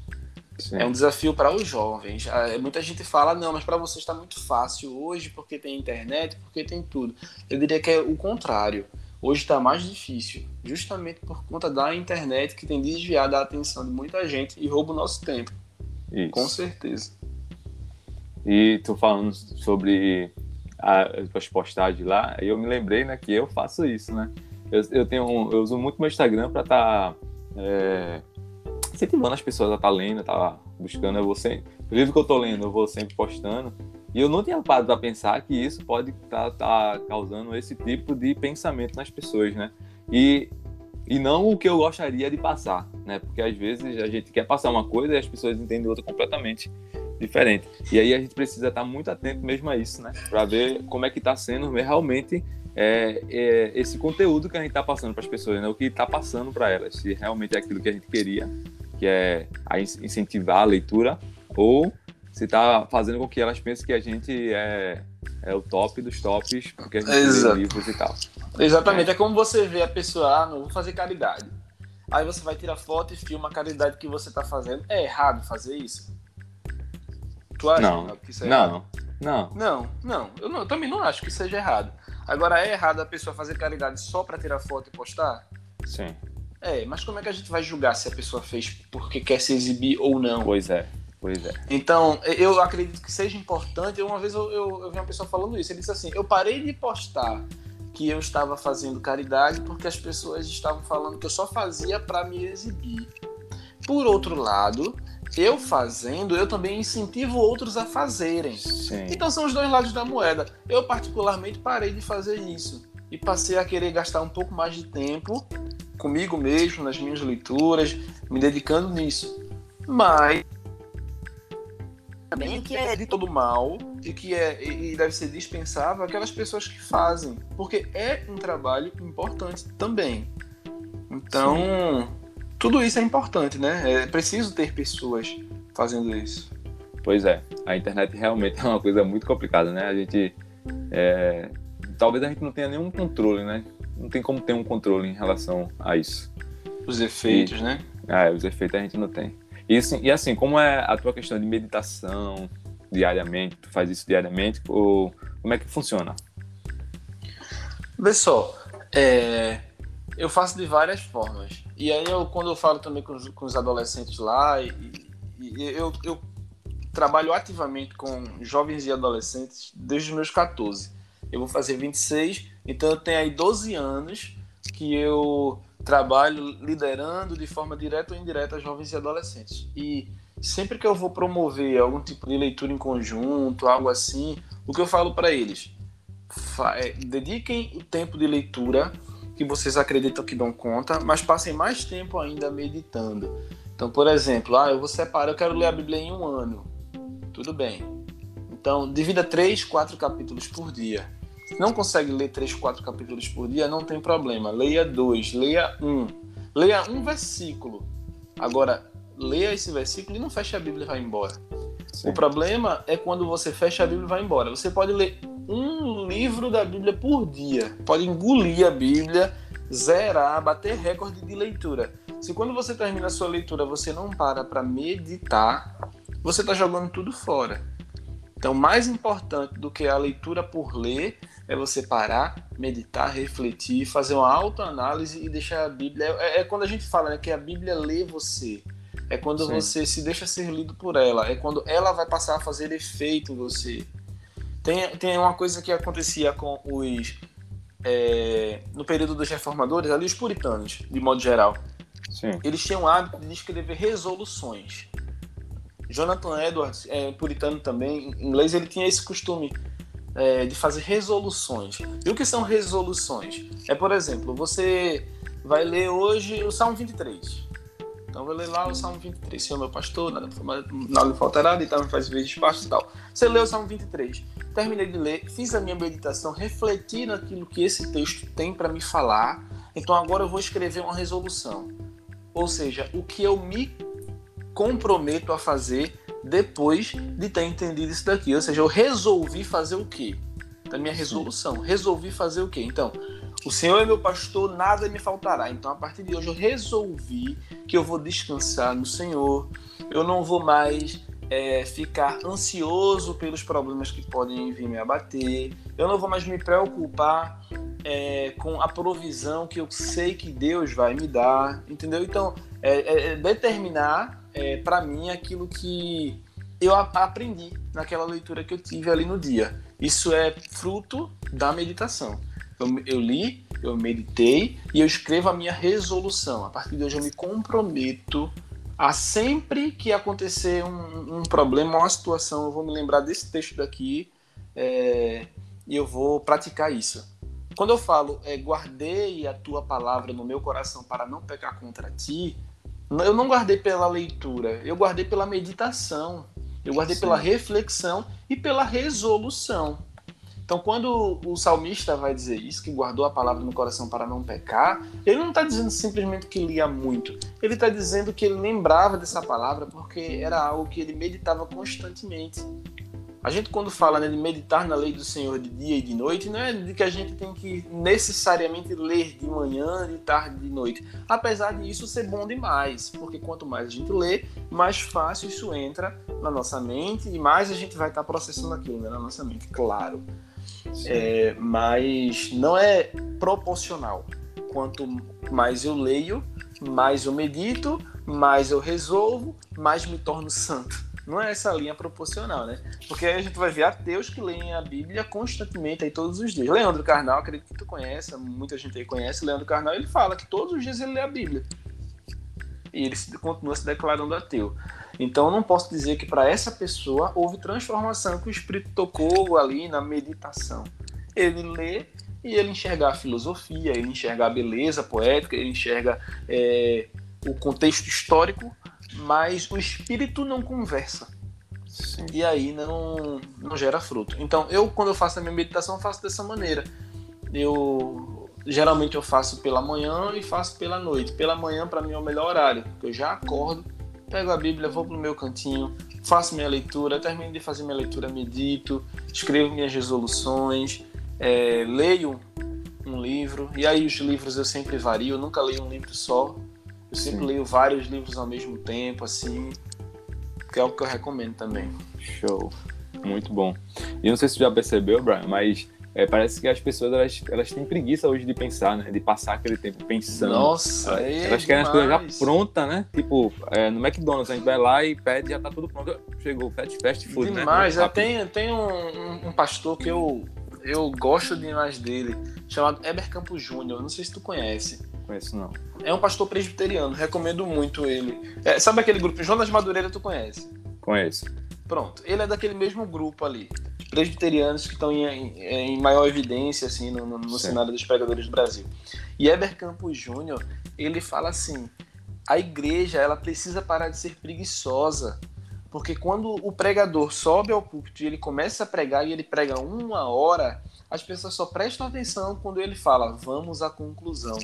Sim. É um desafio para os jovens. Ah, muita gente fala, não, mas para você está muito fácil hoje porque tem internet, porque tem tudo. Eu diria que é o contrário. Hoje está mais difícil, justamente por conta da internet que tem desviado a atenção de muita gente e rouba o nosso tempo. Isso. Com certeza. E tu falando sobre as postagens lá, eu me lembrei, né, que eu faço isso, né? Eu, eu tenho, eu uso muito meu Instagram para estar tá, é, incentivando as pessoas a estar tá lendo, tá buscando. Eu vou sempre, o livro que eu tô lendo, eu vou sempre postando. E eu não tinha parado para pensar que isso pode estar tá, tá causando esse tipo de pensamento nas pessoas, né? E, e não o que eu gostaria de passar, né? Porque às vezes a gente quer passar uma coisa e as pessoas entendem outra completamente diferente. E aí a gente precisa estar muito atento mesmo a isso, né? Para ver como é que está sendo realmente é, é, esse conteúdo que a gente está passando para as pessoas, né? O que está passando para elas, se realmente é aquilo que a gente queria, que é a incentivar a leitura, ou se está fazendo com que elas pensem que a gente é, é o top dos tops, porque a gente Exato. lê livros e tal. Exatamente, é. é como você vê a pessoa, ah, não vou fazer caridade. Aí você vai tirar foto e filma a caridade que você está fazendo. É errado fazer isso? Tu acha não, que isso é não, errado? Não. Não, não. Eu, não, eu também não acho que seja errado. Agora, é errado a pessoa fazer caridade só para tirar foto e postar? Sim. É, mas como é que a gente vai julgar se a pessoa fez porque quer se exibir ou não? Pois é. Pois é. Então, eu acredito que seja importante. Uma vez eu, eu, eu vi uma pessoa falando isso. Ele disse assim: Eu parei de postar que eu estava fazendo caridade porque as pessoas estavam falando que eu só fazia para me exibir. Por outro lado, eu fazendo, eu também incentivo outros a fazerem. Sim. Então são os dois lados da moeda. Eu particularmente parei de fazer isso e passei a querer gastar um pouco mais de tempo comigo mesmo, nas minhas leituras, me dedicando nisso. Mas também que é de todo mal e que é e deve ser dispensável aquelas pessoas que fazem, porque é um trabalho importante também. Então, Sim tudo isso é importante, né? É preciso ter pessoas fazendo isso. Pois é, a internet realmente é uma coisa muito complicada, né? A gente. É... Talvez a gente não tenha nenhum controle, né? Não tem como ter um controle em relação a isso. Os efeitos, e... né? Ah, os efeitos a gente não tem. E assim, e assim, como é a tua questão de meditação diariamente? Tu faz isso diariamente? Ou como é que funciona? Vê só, é... eu faço de várias formas. E aí, eu, quando eu falo também com os, com os adolescentes lá, e, e eu, eu trabalho ativamente com jovens e adolescentes desde os meus 14. Eu vou fazer 26, então eu tenho aí 12 anos que eu trabalho liderando de forma direta ou indireta jovens e adolescentes. E sempre que eu vou promover algum tipo de leitura em conjunto, algo assim, o que eu falo para eles? É, dediquem o tempo de leitura que vocês acreditam que dão conta, mas passem mais tempo ainda meditando. Então, por exemplo, ah, eu vou separar, eu quero ler a Bíblia em um ano. Tudo bem. Então, divida três, quatro capítulos por dia. Se não consegue ler três, quatro capítulos por dia, não tem problema. Leia dois, leia um. Leia um versículo. Agora, leia esse versículo e não feche a Bíblia e vá embora. Sim. O problema é quando você fecha a Bíblia e vai embora. Você pode ler um livro da Bíblia por dia. Pode engolir a Bíblia, zerar, bater recorde de leitura. Se quando você termina a sua leitura você não para para meditar, você está jogando tudo fora. Então, mais importante do que a leitura por ler é você parar, meditar, refletir, fazer uma autoanálise e deixar a Bíblia. É, é quando a gente fala né, que a Bíblia lê você. É quando Sim. você se deixa ser lido por ela. É quando ela vai passar a fazer efeito em você. Tem, tem uma coisa que acontecia com os. É, no período dos reformadores, ali os puritanos, de modo geral. Sim. Eles tinham o hábito de escrever resoluções. Jonathan Edwards, é, puritano também, em inglês, ele tinha esse costume é, de fazer resoluções. E o que são resoluções? É, por exemplo, você vai ler hoje o Salmo 23. Então vou ler lá o Salmo 23. Senhor meu pastor, nada, nada me faltará, então me faz ver espaço e tal. Você leu o Salmo 23. Terminei de ler, fiz a minha meditação, refleti naquilo que esse texto tem para me falar. Então agora eu vou escrever uma resolução. Ou seja, o que eu me comprometo a fazer depois de ter entendido isso daqui. Ou seja, eu resolvi fazer o quê? Da minha resolução. Resolvi fazer o quê? Então, o Senhor é meu pastor, nada me faltará. Então, a partir de hoje, eu resolvi que eu vou descansar no Senhor. Eu não vou mais é, ficar ansioso pelos problemas que podem vir me abater. Eu não vou mais me preocupar é, com a provisão que eu sei que Deus vai me dar, entendeu? Então, é, é, é determinar é, para mim aquilo que eu aprendi naquela leitura que eu tive ali no dia. Isso é fruto da meditação. Eu, eu li, eu meditei e eu escrevo a minha resolução. A partir de hoje eu me comprometo a sempre que acontecer um, um problema, uma situação, eu vou me lembrar desse texto daqui é, e eu vou praticar isso. Quando eu falo é, guardei a tua palavra no meu coração para não pecar contra ti, eu não guardei pela leitura, eu guardei pela meditação, eu guardei Sim. pela reflexão e pela resolução. Então, quando o salmista vai dizer isso, que guardou a palavra no coração para não pecar, ele não está dizendo simplesmente que lia muito. Ele está dizendo que ele lembrava dessa palavra porque era algo que ele meditava constantemente. A gente, quando fala né, de meditar na lei do Senhor de dia e de noite, não é de que a gente tem que necessariamente ler de manhã, de tarde, de noite. Apesar disso ser bom demais, porque quanto mais a gente lê, mais fácil isso entra na nossa mente e mais a gente vai estar processando aquilo né, na nossa mente, claro. É, mas não é proporcional. Quanto mais eu leio, mais eu medito, mais eu resolvo, mais me torno santo. Não é essa linha proporcional, né? Porque aí a gente vai ver ateus que leem a Bíblia constantemente aí todos os dias. Leandro Carnal, acredito que tu conhece, muita gente aí conhece. Leandro Carnal, ele fala que todos os dias ele lê a Bíblia. E ele continua se declarando ateu. Então não posso dizer que para essa pessoa houve transformação que o Espírito tocou ali na meditação. Ele lê e ele enxerga a filosofia, ele enxerga a beleza poética, ele enxerga é, o contexto histórico mas o espírito não conversa. Sim. E aí não, não gera fruto. Então, eu, quando eu faço a minha meditação, faço dessa maneira. Eu geralmente eu faço pela manhã e faço pela noite. Pela manhã, para mim, é o melhor horário, porque eu já acordo, pego a Bíblia, vou pro meu cantinho, faço minha leitura, termino de fazer minha leitura, medito, escrevo minhas resoluções, é, leio um livro, e aí os livros eu sempre vario, eu nunca leio um livro só, eu sempre Sim. leio vários livros ao mesmo tempo, assim, que é o que eu recomendo também. Show. Muito bom. E não sei se você já percebeu, Brian, mas é, parece que as pessoas elas, elas têm preguiça hoje de pensar, né? De passar aquele tempo pensando. Nossa, elas, é elas querem as coisas já prontas, né? Tipo, é, no McDonald's a gente vai lá e pede já tá tudo pronto. Chegou fast, fast food, demais. né? Demais. Tem, tem um, um, pastor que eu, eu gosto demais dele, chamado Eber Campos Júnior. Não sei se tu conhece. Conheço não. É um pastor presbiteriano, recomendo muito ele. É, sabe aquele grupo? Jonas Madureira, tu conhece? Conheço. Pronto, ele é daquele mesmo grupo ali. Presbiterianos que estão em, em, maior evidência assim no, no, no cenário dos pregadores do Brasil. E Eber Campos Júnior, ele fala assim: a igreja ela precisa parar de ser preguiçosa. Porque quando o pregador sobe ao púlpito e ele começa a pregar e ele prega uma hora, as pessoas só prestam atenção quando ele fala, vamos à conclusão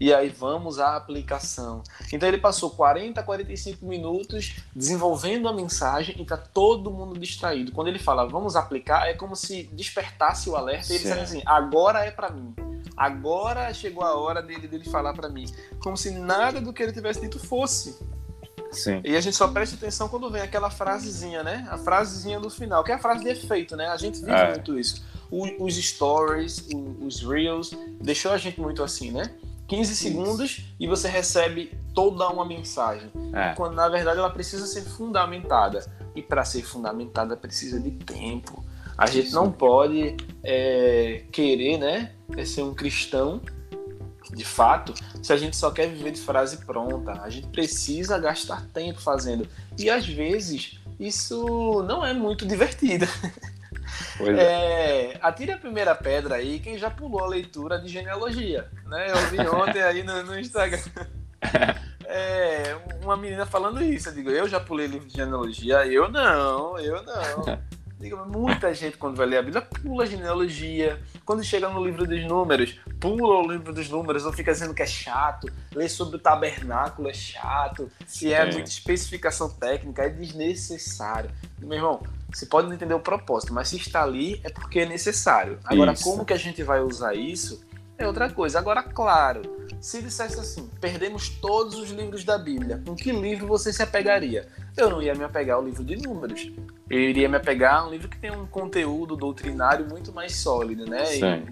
e aí vamos à aplicação. Então ele passou 40, 45 minutos desenvolvendo a mensagem e tá todo mundo distraído. Quando ele fala vamos aplicar, é como se despertasse o alerta e ele dissesse assim: agora é para mim. Agora chegou a hora dele, dele falar para mim. Como se nada do que ele tivesse dito fosse. Sim. E a gente só presta atenção quando vem aquela frasezinha, né? A frasezinha do final, que é a frase de efeito, né? A gente vive é. muito isso. O, os stories, os reels, deixou a gente muito assim, né? 15 segundos e você recebe toda uma mensagem. É. Quando na verdade ela precisa ser fundamentada. E para ser fundamentada precisa de tempo. A gente não pode é, querer né, é ser um cristão de fato se a gente só quer viver de frase pronta. A gente precisa gastar tempo fazendo. E às vezes isso não é muito divertido. É, atire a primeira pedra aí quem já pulou a leitura de genealogia. Né? Eu vi ontem aí no, no Instagram. É, uma menina falando isso. Eu digo, eu já pulei livro de genealogia. Eu não, eu não. Muita gente, quando vai ler a Bíblia, pula a genealogia. Quando chega no livro dos números, pula o livro dos números, ou fica dizendo que é chato. Ler sobre o tabernáculo é chato. Se é muita especificação técnica, é desnecessário. Meu irmão, você pode não entender o propósito, mas se está ali é porque é necessário. Agora, isso. como que a gente vai usar isso é outra coisa. Agora, claro, se dissesse assim, perdemos todos os livros da Bíblia, com que livro você se apegaria? Eu não ia me apegar ao livro de números. Eu iria me apegar a um livro que tem um conteúdo doutrinário muito mais sólido, né?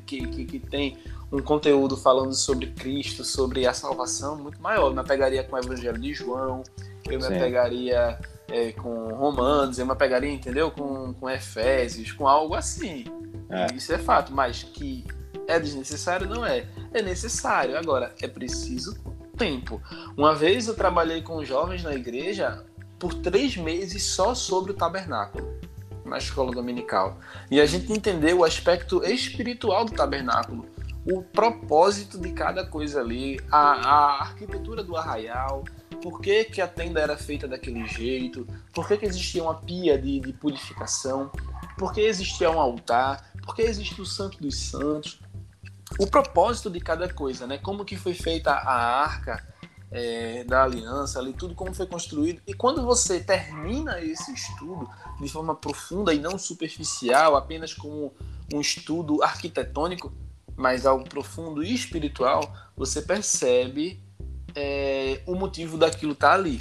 Que, que, que tem um conteúdo falando sobre Cristo, sobre a salvação muito maior. Eu me apegaria com o Evangelho de João, eu me Sim. apegaria é, com Romanos, eu me apegaria, entendeu? Com, com Efésios, com algo assim. É. Isso é fato, mas que é desnecessário? Não é. É necessário. Agora, é preciso tempo. Uma vez eu trabalhei com jovens na igreja por três meses só sobre o tabernáculo na escola dominical. E a gente entendeu o aspecto espiritual do tabernáculo, o propósito de cada coisa ali, a, a arquitetura do arraial, por que, que, a tenda era feita daquele jeito, por que, que existia uma pia de, de purificação, por que existia um altar, por que existe o Santo dos Santos, o propósito de cada coisa, né? Como que foi feita a arca é, da aliança, ali tudo como foi construído. E quando você termina esse estudo de forma profunda e não superficial, apenas como um estudo arquitetônico, mas algo profundo e espiritual, você percebe é, o motivo daquilo tá ali.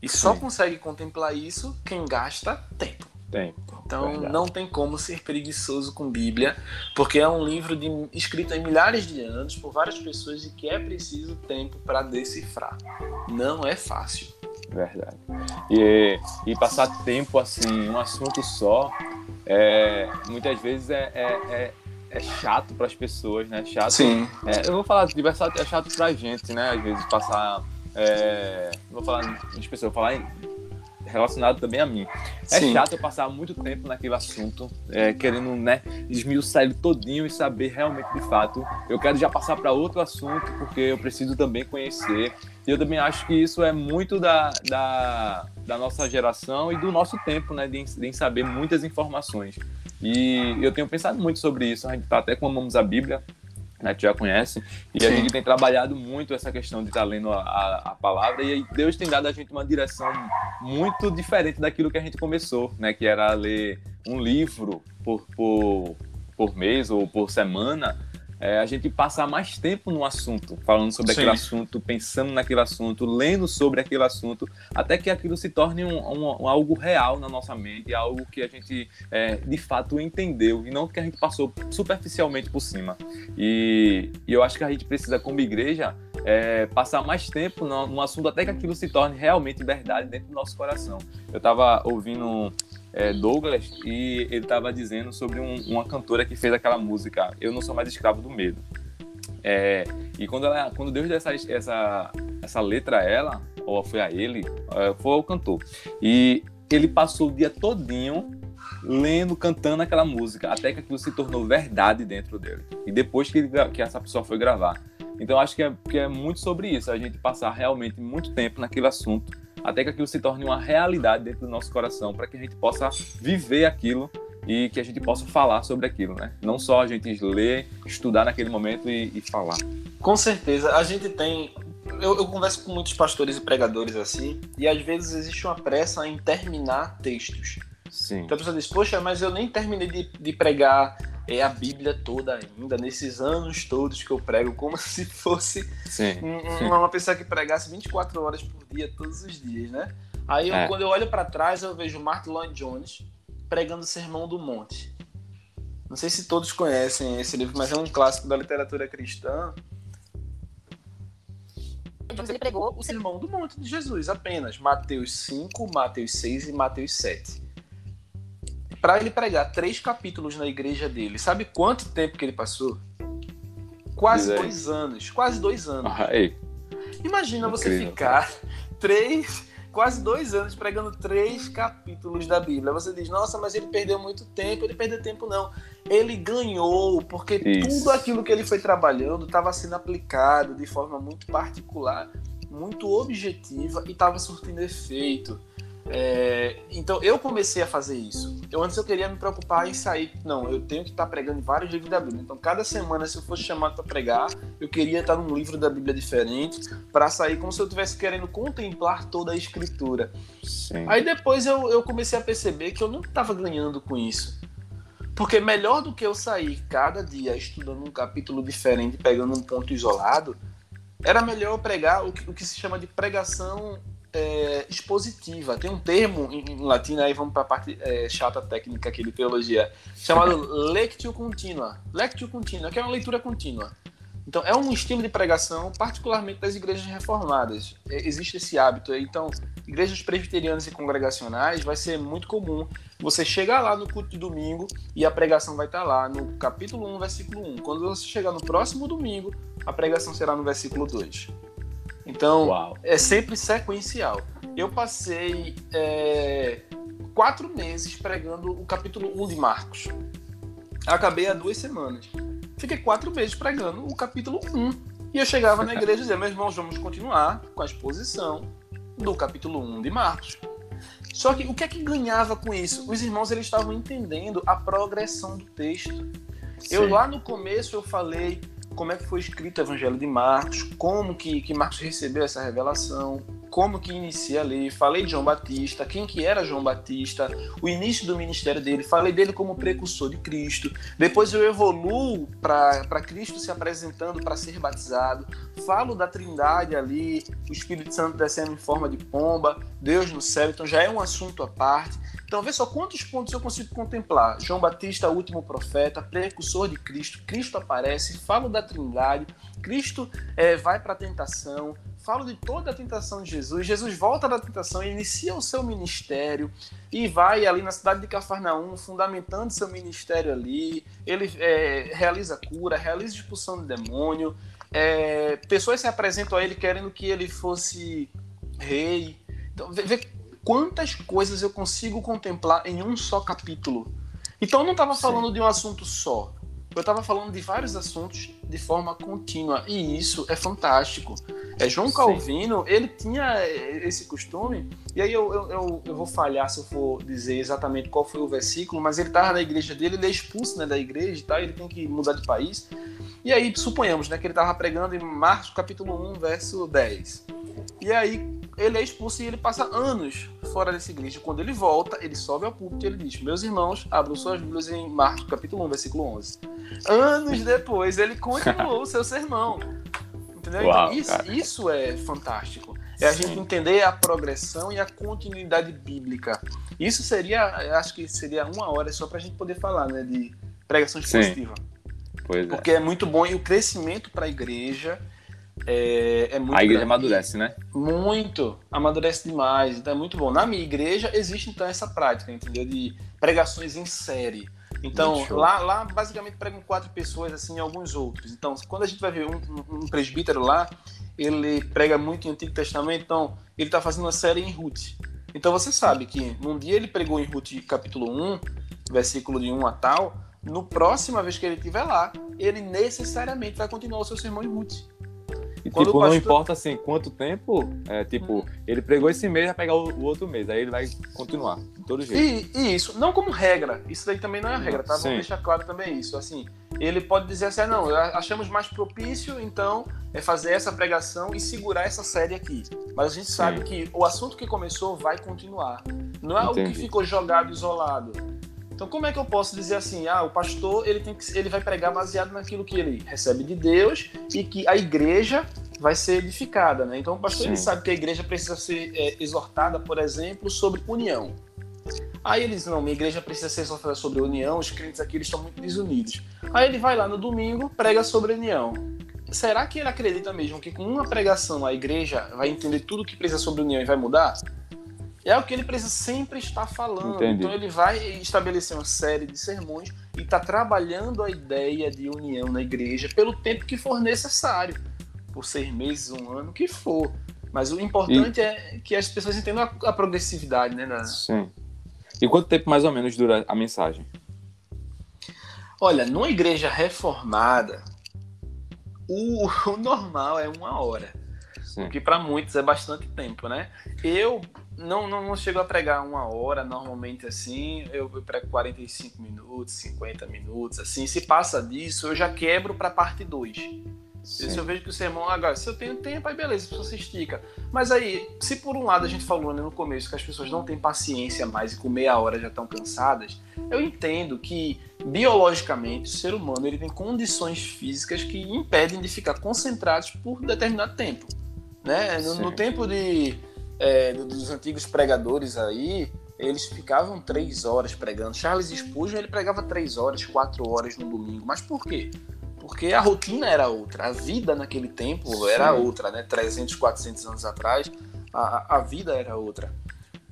E só Sim. consegue contemplar isso quem gasta tempo. Tempo. Então Verdade. não tem como ser preguiçoso com Bíblia, porque é um livro de, escrito em milhares de anos por várias pessoas e que é preciso tempo para decifrar. Não é fácil. Verdade. E, e passar tempo assim, um assunto só, é, muitas vezes é, é, é, é chato para as pessoas, né? Chato. Sim. É, eu vou falar de é chato para a gente, né? Às vezes passar. É, vou falar de pessoas, vou falar em relacionado também a mim. É Sim. chato eu passar muito tempo naquele assunto, é, querendo né, esmiuçar ele todinho e saber realmente de fato. Eu quero já passar para outro assunto, porque eu preciso também conhecer. E eu também acho que isso é muito da, da, da nossa geração e do nosso tempo, né, de, de saber muitas informações. E eu tenho pensado muito sobre isso. A gente tá até com Amamos a Bíblia, né, que já conhece, e Sim. a gente tem trabalhado muito essa questão de estar tá lendo a, a, a, palavra, e Deus tem dado a gente uma direção muito diferente daquilo que a gente começou, né, que era ler um livro por, por, por mês ou por semana, é, a gente passar mais tempo no assunto, falando sobre Sim. aquele assunto, pensando naquele assunto, lendo sobre aquele assunto, até que aquilo se torne um, um, um algo real na nossa mente, algo que a gente é, de fato entendeu e não que a gente passou superficialmente por cima. E, e eu acho que a gente precisa, como igreja, é, passar mais tempo no, no, assunto até que aquilo se torne realmente verdade dentro do nosso coração. Eu estava ouvindo é, Douglas e ele estava dizendo sobre um, uma cantora que fez aquela música Eu Não Sou Mais Escravo do Medo. É, e quando, ela, quando Deus deu essa, essa, essa letra a ela, ou foi a ele, é, foi o cantor. E ele passou o dia todinho lendo, cantando aquela música, até que aquilo se tornou verdade dentro dele. E depois que, ele, que essa pessoa foi gravar. Então acho que é, que é muito sobre isso, a gente passar realmente muito tempo naquele assunto até que aquilo se torne uma realidade dentro do nosso coração, para que a gente possa viver aquilo e que a gente possa falar sobre aquilo, né? Não só a gente ler, estudar naquele momento e, e falar. Com certeza, a gente tem. Eu, eu, converso com muitos pastores e pregadores assim, e às vezes existe uma pressa em terminar textos. Sim. Então a pessoa diz, poxa, mas eu nem terminei de, de pregar é a Bíblia toda ainda, nesses anos todos que eu prego, como se fosse uma, uma pessoa que pregasse 24 horas por dia, todos os dias, né? Aí, eu, é. quando eu olho para trás, eu vejo Martin Lloyd Jones pregando o Sermão do Monte. Não sei se todos conhecem esse livro, mas é um clássico da literatura cristã. Ele pregou o Sermão do Monte de Jesus apenas. Mateus 5, Mateus 6 e Mateus 7 para ele pregar três capítulos na igreja dele, sabe quanto tempo que ele passou? Quase dois anos. Quase dois anos. Ai. Imagina você ficar três, quase dois anos pregando três capítulos da Bíblia. Você diz, nossa, mas ele perdeu muito tempo. Ele perdeu tempo, não. Ele ganhou, porque Isso. tudo aquilo que ele foi trabalhando estava sendo aplicado de forma muito particular, muito objetiva e estava surtindo efeito. É, então eu comecei a fazer isso. Eu antes eu queria me preocupar em sair. Não, eu tenho que estar pregando em vários livros da Bíblia. Então cada semana, se eu fosse chamado para pregar, eu queria estar num livro da Bíblia diferente para sair como se eu estivesse querendo contemplar toda a Escritura. Sim. Aí depois eu, eu comecei a perceber que eu não estava ganhando com isso. Porque melhor do que eu sair cada dia estudando um capítulo diferente, pegando um ponto isolado, era melhor eu pregar o que, o que se chama de pregação é, expositiva. Tem um termo em, em latim, aí vamos para a parte é, chata técnica aqui de teologia, chamado lectio continua. Lectio continua, que é uma leitura contínua. Então, é um estilo de pregação, particularmente das igrejas reformadas. É, existe esse hábito. Então, igrejas presbiterianas e congregacionais vai ser muito comum você chegar lá no culto de domingo e a pregação vai estar lá no capítulo 1, versículo 1. Quando você chegar no próximo domingo, a pregação será no versículo 2. Então, Uau. é sempre sequencial. Eu passei é, quatro meses pregando o capítulo 1 de Marcos. Acabei há duas semanas. Fiquei quatro meses pregando o capítulo 1. E eu chegava na igreja e dizia, meus irmãos, vamos continuar com a exposição do capítulo 1 de Marcos. Só que o que é que ganhava com isso? Os irmãos eles estavam entendendo a progressão do texto. Sim. Eu lá no começo eu falei como é que foi escrito o Evangelho de Marcos, como que, que Marcos recebeu essa revelação, como que inicia ali, falei de João Batista, quem que era João Batista, o início do ministério dele, falei dele como precursor de Cristo. Depois eu evoluo para Cristo se apresentando para ser batizado. Falo da Trindade ali, o Espírito Santo descendo em forma de pomba, Deus no céu, então já é um assunto à parte. Então, vê só quantos pontos eu consigo contemplar. João Batista, último profeta, precursor de Cristo, Cristo aparece, falo da Trindade, Cristo é, vai para a tentação, falo de toda a tentação de Jesus. Jesus volta da tentação, inicia o seu ministério e vai ali na cidade de Cafarnaum, fundamentando seu ministério ali. Ele é, realiza cura, realiza expulsão de demônio. É, pessoas se apresentam a ele querendo que ele fosse rei. Então, vê, vê quantas coisas eu consigo contemplar em um só capítulo. Então, eu não estava falando de um assunto só. Eu estava falando de vários assuntos de forma contínua e isso é fantástico. É, João Calvino, Sim. ele tinha esse costume, e aí eu, eu, eu, eu, vou falhar se eu for dizer exatamente qual foi o versículo, mas ele estava na igreja dele, ele é expulso né, da igreja e tal, ele tem que mudar de país. E aí, suponhamos né, que ele estava pregando em Marcos capítulo 1, verso 10. E aí ele é expulso e ele passa anos fora dessa igreja. Quando ele volta, ele sobe ao púlpito e ele diz: Meus irmãos, abram suas Bíblias em Marcos, capítulo 1, versículo 11. Anos depois, ele continuou o seu sermão. Entendeu? Então, Uau, então, isso, isso, é fantástico. É a gente entender a progressão e a continuidade bíblica. Isso seria, acho que seria uma hora só para a gente poder falar, né, de pregação expositiva. Pois é. Porque é. é muito bom e o crescimento para a igreja é, é muito A igreja grande. amadurece, né? Muito, amadurece demais. Então é muito bom. Na minha igreja existe então essa prática, entendeu? De pregações em série. Então, lá, lá basicamente pregam quatro pessoas, assim, e alguns outros. Então, quando a gente vai ver um, um, um presbítero lá, ele prega muito em Antigo Testamento, então ele está fazendo uma série em Ruth. Então você sabe que num dia ele pregou em Ruth capítulo 1, versículo de 1 a tal, no próxima vez que ele estiver lá, ele necessariamente vai continuar o seu sermão em Ruth. E, Quando tipo, pastor... não importa assim quanto tempo, é, tipo, hum. ele pregou esse mês, vai pegar o, o, outro mês, aí ele vai continuar, de todo jeito. E, e, isso, não como regra, isso daí também não é regra, tá? Sim. Vamos deixar claro também isso. Assim, ele pode dizer assim, ah, não, achamos mais propício, então, é fazer essa pregação e segurar essa série aqui. Mas a gente sabe Sim. que o assunto que começou vai continuar. Não é Entendi. algo que ficou jogado isolado. Então, como é que eu posso dizer assim, ah, o pastor ele tem que, ele vai pregar baseado naquilo que ele recebe de Deus e que a igreja vai ser edificada, né? Então, o pastor ele sabe que a igreja precisa ser é, exortada, por exemplo, sobre união. Aí eles não, minha igreja precisa ser exortada sobre união, os crentes aqui eles estão muito desunidos. Aí ele vai lá no domingo, prega sobre união. Será que ele acredita mesmo que com uma pregação a igreja vai entender tudo o que precisa sobre união e vai mudar? É o que ele precisa sempre estar falando. Entendi. Então ele vai estabelecer uma série de sermões e está trabalhando a ideia de união na igreja pelo tempo que for necessário. Por seis meses, um ano, o que for. Mas o importante e... é que as pessoas entendam a, a progressividade, né? Na... Sim. E quanto tempo mais ou menos dura a mensagem? Olha, numa igreja reformada, o, o normal é uma hora. Sim. O que para muitos é bastante tempo, né? Eu não, não, não chego a pregar uma hora normalmente assim, eu, eu prego 45 minutos, 50 minutos, assim. Se passa disso, eu já quebro para parte 2. Se eu vejo que o sermão, agora, se eu tenho tempo, aí beleza, a pessoa se estica. Mas aí, se por um lado a gente falou né, no começo que as pessoas não têm paciência mais e com meia hora já estão cansadas, eu entendo que biologicamente o ser humano ele tem condições físicas que impedem de ficar concentrados por determinado tempo. Né? No, no tempo de, é, dos antigos pregadores aí, eles ficavam três horas pregando. Charles Spurgeon ele pregava três horas, quatro horas no domingo. Mas por quê? porque a rotina era outra, a vida naquele tempo Sim. era outra, né? 300, 400 anos atrás, a, a vida era outra.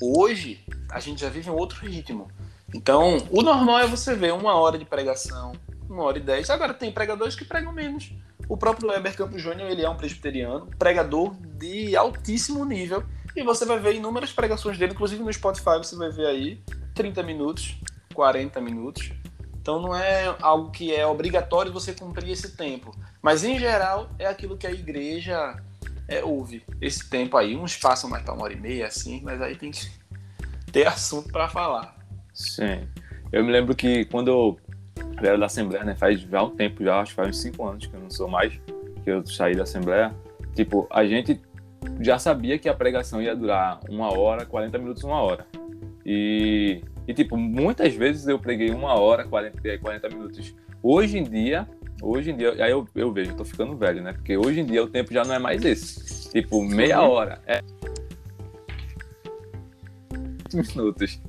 Hoje, a gente já vive um outro ritmo. Então, o normal é você ver uma hora de pregação, uma hora e dez. Agora, tem pregadores que pregam menos. O próprio Weber Campos Júnior, ele é um presbiteriano, pregador de altíssimo nível. E você vai ver inúmeras pregações dele, inclusive no Spotify você vai ver aí 30 minutos, 40 minutos. Então não é algo que é obrigatório você cumprir esse tempo. Mas em geral é aquilo que a igreja é, ouve. Esse tempo aí, uns passam mais para uma hora e meia, assim, mas aí tem que ter assunto para falar. Sim. Eu me lembro que quando eu era da Assembleia, né, faz já um tempo, já acho que faz uns cinco anos que eu não sou mais, que eu saí da Assembleia, tipo, a gente já sabia que a pregação ia durar uma hora, 40 minutos, uma hora. E e, tipo, muitas vezes eu preguei uma hora, 40, 40 minutos. Hoje em dia, hoje em dia, aí eu, eu vejo, eu tô ficando velho, né? Porque hoje em dia o tempo já não é mais esse. Tipo, meia hora. É. minutos.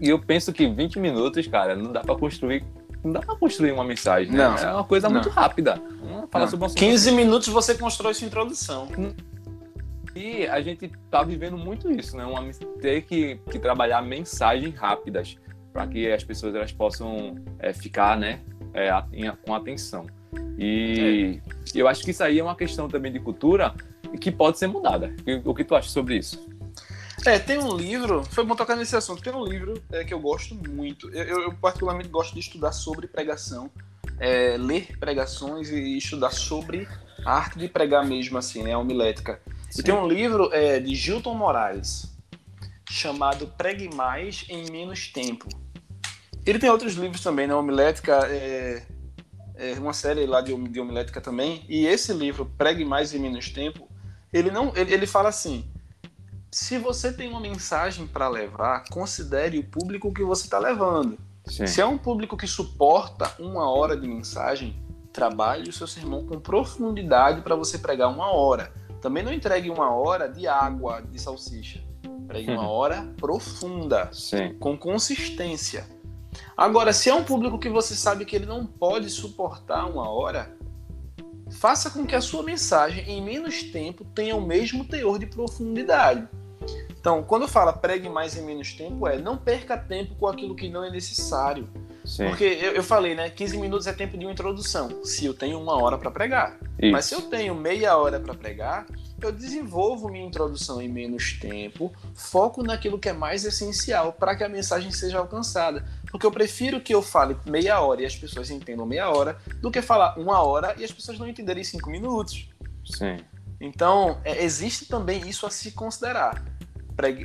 e eu penso que 20 minutos, cara, não dá para construir. Não dá pra construir uma mensagem, né? Não, é uma coisa não. muito rápida. Fala sobre um 15 minutos você constrói sua introdução. E a gente tá vivendo muito isso, né? Uma, ter que, que trabalhar mensagens rápidas para que as pessoas elas possam é, ficar, né, é, em, com atenção. E é. eu acho que isso aí é uma questão também de cultura que pode ser mudada. O que tu acha sobre isso? É, tem um livro, foi bom tocar nesse assunto, tem um livro é, que eu gosto muito. Eu, eu, particularmente gosto de estudar sobre pregação, é, ler pregações e estudar sobre a arte de pregar mesmo, assim, né, a homilética. Sim. E tem um livro é, de Gilton Moraes chamado Pregue Mais em Menos Tempo. Ele tem outros livros também, né? Homilética, é, é uma série lá de, de homilética também. E esse livro, Pregue Mais em Menos Tempo, ele não, ele, ele fala assim: se você tem uma mensagem para levar, considere o público que você está levando. Sim. Se é um público que suporta uma hora de mensagem, trabalhe o seu sermão com profundidade para você pregar uma hora. Também não entregue uma hora de água de salsicha. Entregue uma hora profunda, Sim. com consistência. Agora, se é um público que você sabe que ele não pode suportar uma hora, faça com que a sua mensagem, em menos tempo, tenha o mesmo teor de profundidade. Então, quando fala pregue mais em menos tempo, é não perca tempo com aquilo que não é necessário. Sim. Porque eu, eu, falei, né? 15 minutos é tempo de uma introdução, se eu tenho uma hora para pregar. Isso. Mas se eu tenho meia hora para pregar, eu desenvolvo minha introdução em menos tempo, foco naquilo que é mais essencial para que a mensagem seja alcançada. Porque eu prefiro que eu fale meia hora e as pessoas entendam meia hora, do que falar uma hora e as pessoas não entenderem cinco minutos. Sim. Então, é, existe também isso a se considerar.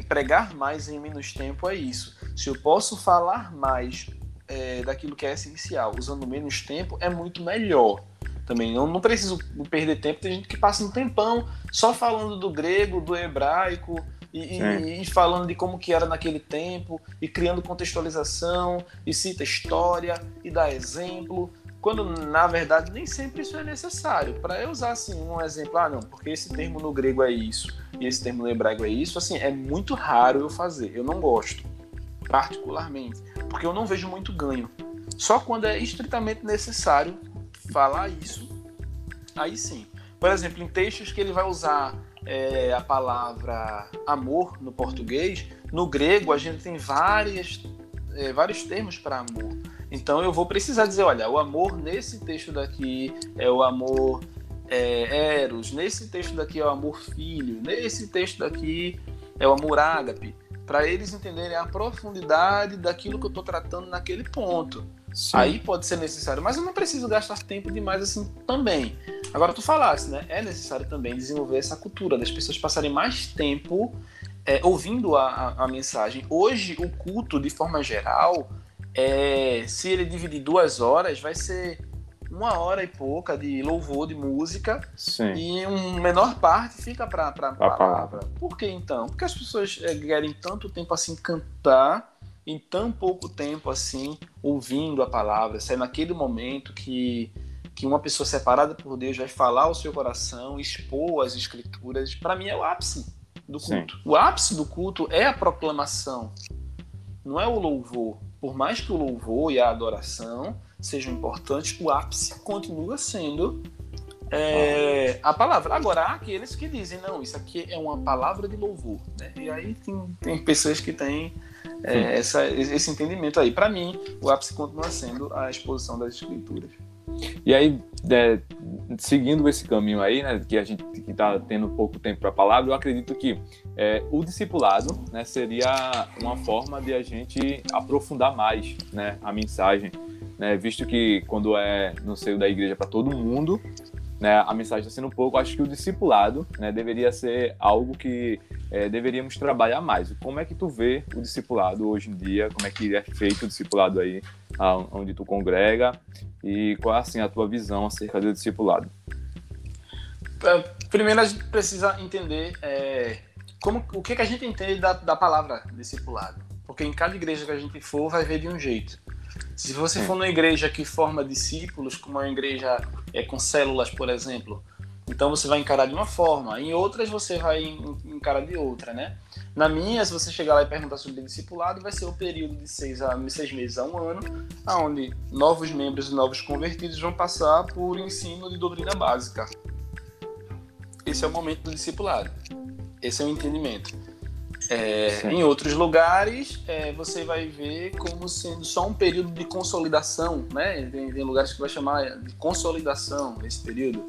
Pregar mais em menos tempo é isso. Se eu posso falar mais é, daquilo que é essencial, usando menos tempo, é muito melhor. Também não, não preciso perder tempo. Tem gente que passa um tempão só falando do grego, do hebraico, e, e, e, falando de como que era naquele tempo, e criando contextualização, e cita história, e dá exemplo, quando na verdade nem sempre isso é necessário. Para eu usar assim um exemplo, ah não, porque esse termo no grego é isso, e esse termo no hebraico é isso, assim, é muito raro eu fazer, eu não gosto particularmente, porque eu não vejo muito ganho. Só quando é estritamente necessário falar isso, aí sim. Por exemplo, em textos que ele vai usar é, a palavra amor no português, no grego a gente tem várias, é, vários termos para amor. Então eu vou precisar dizer, olha, o amor nesse texto daqui é o amor é, eros, nesse texto daqui é o amor filho, nesse texto daqui é o amor ágape para eles entenderem a profundidade daquilo que eu estou tratando naquele ponto. Sim. Aí pode ser necessário, mas eu não preciso gastar tempo demais assim também. Agora tu falasse, né? É necessário também desenvolver essa cultura das pessoas passarem mais tempo é, ouvindo a, a, a, mensagem. Hoje, o culto, de forma geral, é, se ele dividir duas horas, vai ser uma hora e pouca de louvor, de música, Sim. e uma menor parte fica para a palavra. palavra. Por que então? Porque as pessoas é, querem tanto tempo assim cantar, em tão pouco tempo assim, ouvindo a palavra, é naquele momento que, que uma pessoa separada por Deus vai falar ao seu coração, expor as escrituras, para mim é o ápice do culto. Sim. O ápice do culto é a proclamação, não é o louvor. Por mais que o louvor e a adoração sejam importantes, o ápice continua sendo é, a palavra. Agora, há aqueles que dizem, não, isso aqui é uma palavra de louvor. Né? E aí tem, tem pessoas que têm é, essa, esse entendimento aí. Para mim, o ápice continua sendo a exposição das escrituras. E aí, é, seguindo esse caminho aí, né, que a gente está tendo pouco tempo para a palavra, eu acredito que é, o discipulado né, seria uma forma de a gente aprofundar mais né, a mensagem, né, visto que quando é no seio da igreja para todo mundo, né, a mensagem está sendo pouco, acho que o discipulado né, deveria ser algo que é, deveríamos trabalhar mais. Como é que tu vê o discipulado hoje em dia? Como é que é feito o discipulado aí, onde tu congrega? E qual é assim, a tua visão acerca do discipulado? É, primeiro a gente precisa entender é, como, o que, que a gente entende da, da palavra discipulado. Porque em cada igreja que a gente for, vai ver de um jeito. Se você for numa igreja que forma discípulos, como uma igreja é, com células, por exemplo, então você vai encarar de uma forma, em outras você vai encarar de outra, né? Na minha, se você chegar lá e perguntar sobre discipulado, vai ser o período de seis, a, seis meses a um ano, onde novos membros e novos convertidos vão passar por ensino de doutrina básica. Esse é o momento do discipulado. Esse é o entendimento. É, em outros lugares, é, você vai ver como sendo só um período de consolidação, né? Tem, tem, lugares que vai chamar de consolidação esse período.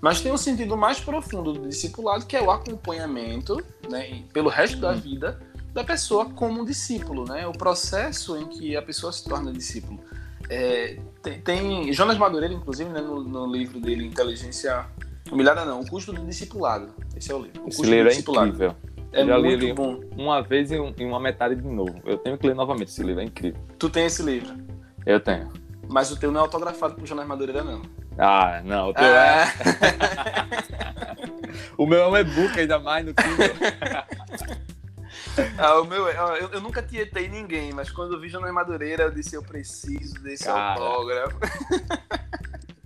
Mas tem um sentido mais profundo do discipulado, que é o acompanhamento, né, pelo resto da uhum. vida da pessoa como discípulo, né? O processo em que a pessoa se torna discípulo. É, tem, tem, Jonas Madureira, inclusive, né, no, no livro dele Inteligência Humilhada, não, o custo do discipulado. Esse é o livro. O Esse livro é incrível. É já muito li bom. Uma vez e, uma metade de novo. Eu tenho que ler novamente esse livro, é incrível. Tu tem esse livro? Eu tenho. Mas o teu não é autografado por Jonas Madureira, não. Ah, não, o teu é. é. o meu é um e-book ainda mais no Kindle. ah, o meu é, eu, eu, nunca tietei ninguém, mas quando eu vi Jonas Madureira, eu disse: eu preciso desse cara, autógrafo.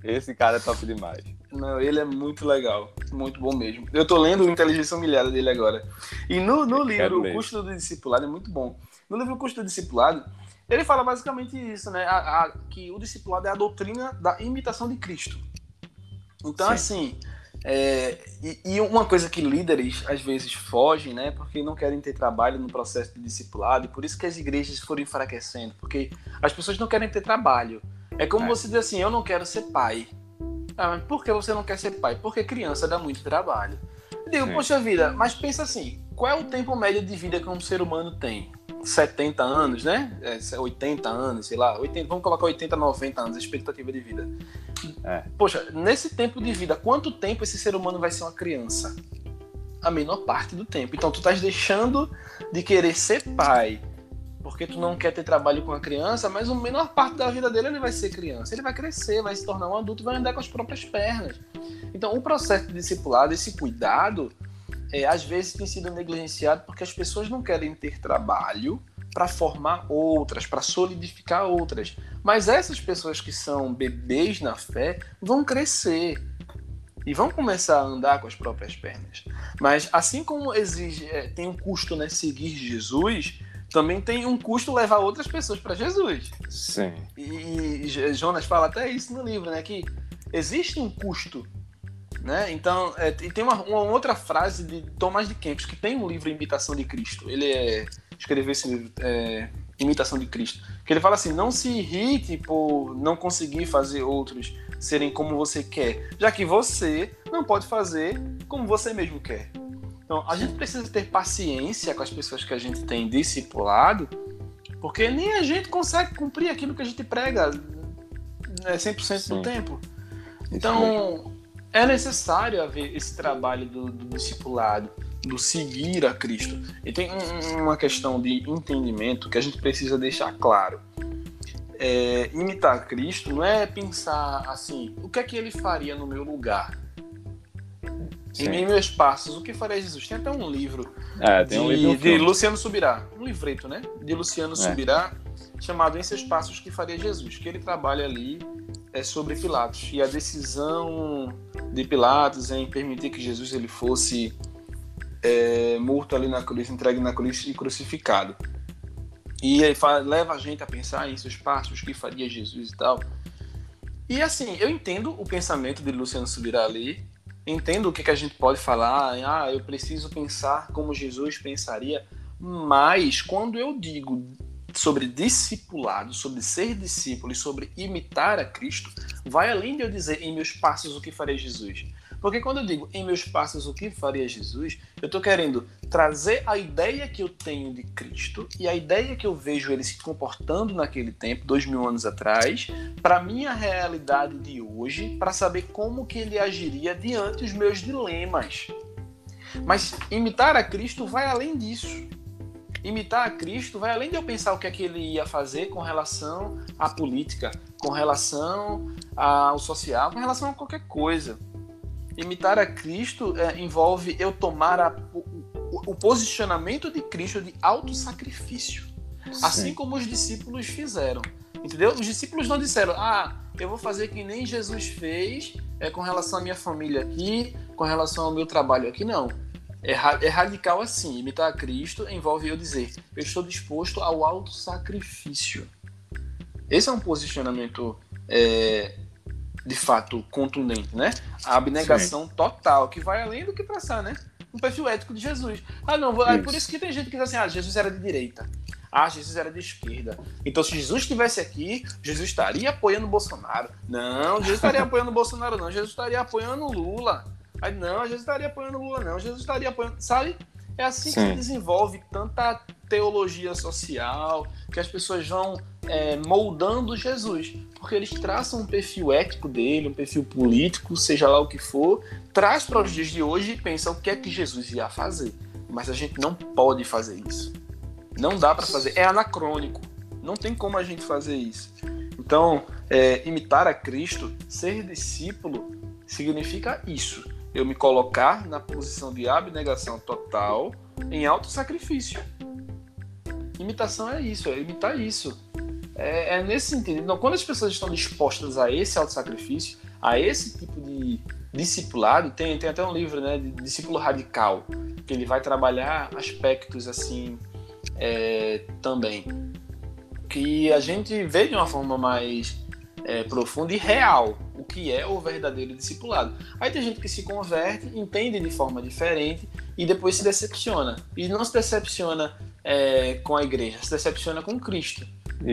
esse cara é top demais. Não, ele é muito legal. Muito bom mesmo. Eu tô lendo Inteligência Humilhada dele agora. E no, no livro O Custo do Discipulado é muito bom. No livro O Custo do Discipulado, ele fala basicamente isso, né? A, a, que o discipulado é a doutrina da imitação de Cristo. Então, Sim. assim, é, e, e, uma coisa que líderes às vezes fogem, né? Porque não querem ter trabalho no processo de discipulado, e por isso que as igrejas foram enfraquecendo, porque as pessoas não querem ter trabalho. É como é. você dizer assim: eu não quero ser pai. Ah, mas por que você não quer ser pai? Porque criança dá muito trabalho. Eu digo, Sim. poxa vida, mas pensa assim: qual é o tempo médio de vida que um ser humano tem? 70 anos, né? É, 80 anos, sei lá, 80, vamos colocar 80, 90 anos, expectativa de vida. É. Poxa, nesse tempo de vida, quanto tempo esse ser humano vai ser uma criança? A menor parte do tempo. Então tu estás deixando de querer ser pai porque tu não quer ter trabalho com a criança, mas a menor parte da vida dele ele vai ser criança. Ele vai crescer, vai se tornar um adulto e vai andar com as próprias pernas. Então, o processo de discipulado, esse cuidado, é, às vezes tem sido negligenciado porque as pessoas não querem ter trabalho para formar outras, para solidificar outras. Mas essas pessoas que são bebês na fé vão crescer e vão começar a andar com as próprias pernas. Mas assim como exige, é, tem um custo né, seguir Jesus, também tem um custo levar outras pessoas para Jesus. Sim. E, Jonas fala até isso no livro, né? Que existe um custo. Né? Então, é, tem uma, uma, outra frase de Tomás de Kempis, que tem um livro Imitação de Cristo. Ele é, escreveu esse livro, é, Imitação de Cristo. Que ele fala assim: não se irrite por não conseguir fazer outros serem como você quer, já que você não pode fazer como você mesmo quer. Então, a gente precisa ter paciência com as pessoas que a gente tem discipulado, porque nem a gente consegue cumprir aquilo que a gente prega né, 100% Sim. do tempo. Então, é necessário haver esse trabalho do, do discipulado. do seguir a Cristo. E tem um, uma questão de entendimento que a gente precisa deixar claro. É, imitar Cristo não é pensar assim, o que é que ele faria no meu lugar? Sim. Em meus passos, o que faria Jesus? Tem até um livro, é, de, um livro de Luciano Subirá, um livreto, né? De Luciano é. Subirá, chamado Em Seus Passos, o que faria Jesus? Que ele trabalha ali é sobre Pilatos e a decisão de Pilatos em permitir que Jesus ele fosse é, morto ali na cruz, entregue na cruz e crucificado. E aí leva a gente a pensar em seus passos, o que faria Jesus e tal. E assim, eu entendo o pensamento de Luciano Subirá ali, entendo o que, que a gente pode falar, ah, eu preciso pensar como Jesus pensaria, mas quando eu digo sobre discipulado, sobre ser discípulo e sobre imitar a Cristo, vai além de eu dizer em meus passos o que faria Jesus. Porque quando eu digo em meus passos o que faria Jesus, eu estou querendo trazer a ideia que eu tenho de Cristo e a ideia que eu vejo ele se comportando naquele tempo, dois mil anos atrás, para minha realidade de hoje, para saber como que ele agiria diante dos meus dilemas. Mas imitar a Cristo vai além disso. Imitar a Cristo vai além de eu pensar o que é que ele ia fazer com relação à política, com relação ao social, com relação a qualquer coisa. Imitar a Cristo é, envolve eu tomar a, o, o, posicionamento de Cristo de autossacrifício. Assim como os discípulos fizeram. Entendeu? Os discípulos não disseram, ah, eu vou fazer que nem Jesus fez é, com relação à minha família aqui, com relação ao meu trabalho aqui. Não. É, é radical assim. Imitar a Cristo envolve eu dizer, eu estou disposto ao autossacrifício. Esse é um posicionamento é, de fato contundente, né? A abnegação Sim. total, que vai além do que traçar, né? Um perfil ético de Jesus. Ah, não, é por isso que tem gente que diz assim: ah, Jesus era de direita. Ah, Jesus era de esquerda. Então, se Jesus estivesse aqui, Jesus estaria apoiando o Bolsonaro. Não, Jesus estaria apoiando o Bolsonaro, não. Jesus estaria apoiando o Lula. Aí, não, Jesus estaria apoiando o Lula, não. Jesus estaria apoiando. Sabe? É assim Sim. que se desenvolve tanta teologia social, que as pessoas vão é, moldando Jesus, porque eles traçam um perfil ético dele, um perfil político, seja lá o que for, traz para os dias de hoje e pensa o que é que Jesus ia fazer. Mas a gente não pode fazer isso. Não dá para fazer. É anacrônico. Não tem como a gente fazer isso. Então, é, imitar a Cristo, ser discípulo, significa isso eu me colocar na posição de abnegação total em alto sacrifício. Imitação é isso, é imitar isso. É, é nesse sentido. Então, quando as pessoas estão dispostas a esse alto sacrifício, a esse tipo de discipulado, tem, tem até um livro, né, de discípulo radical, que ele vai trabalhar aspectos assim é, também, que a gente vê de uma forma mais é, profunda e real o que é o verdadeiro discipulado. Aí tem gente que se converte, entende de forma diferente e depois se decepciona. E não se decepciona é, com a igreja, se decepciona com Cristo.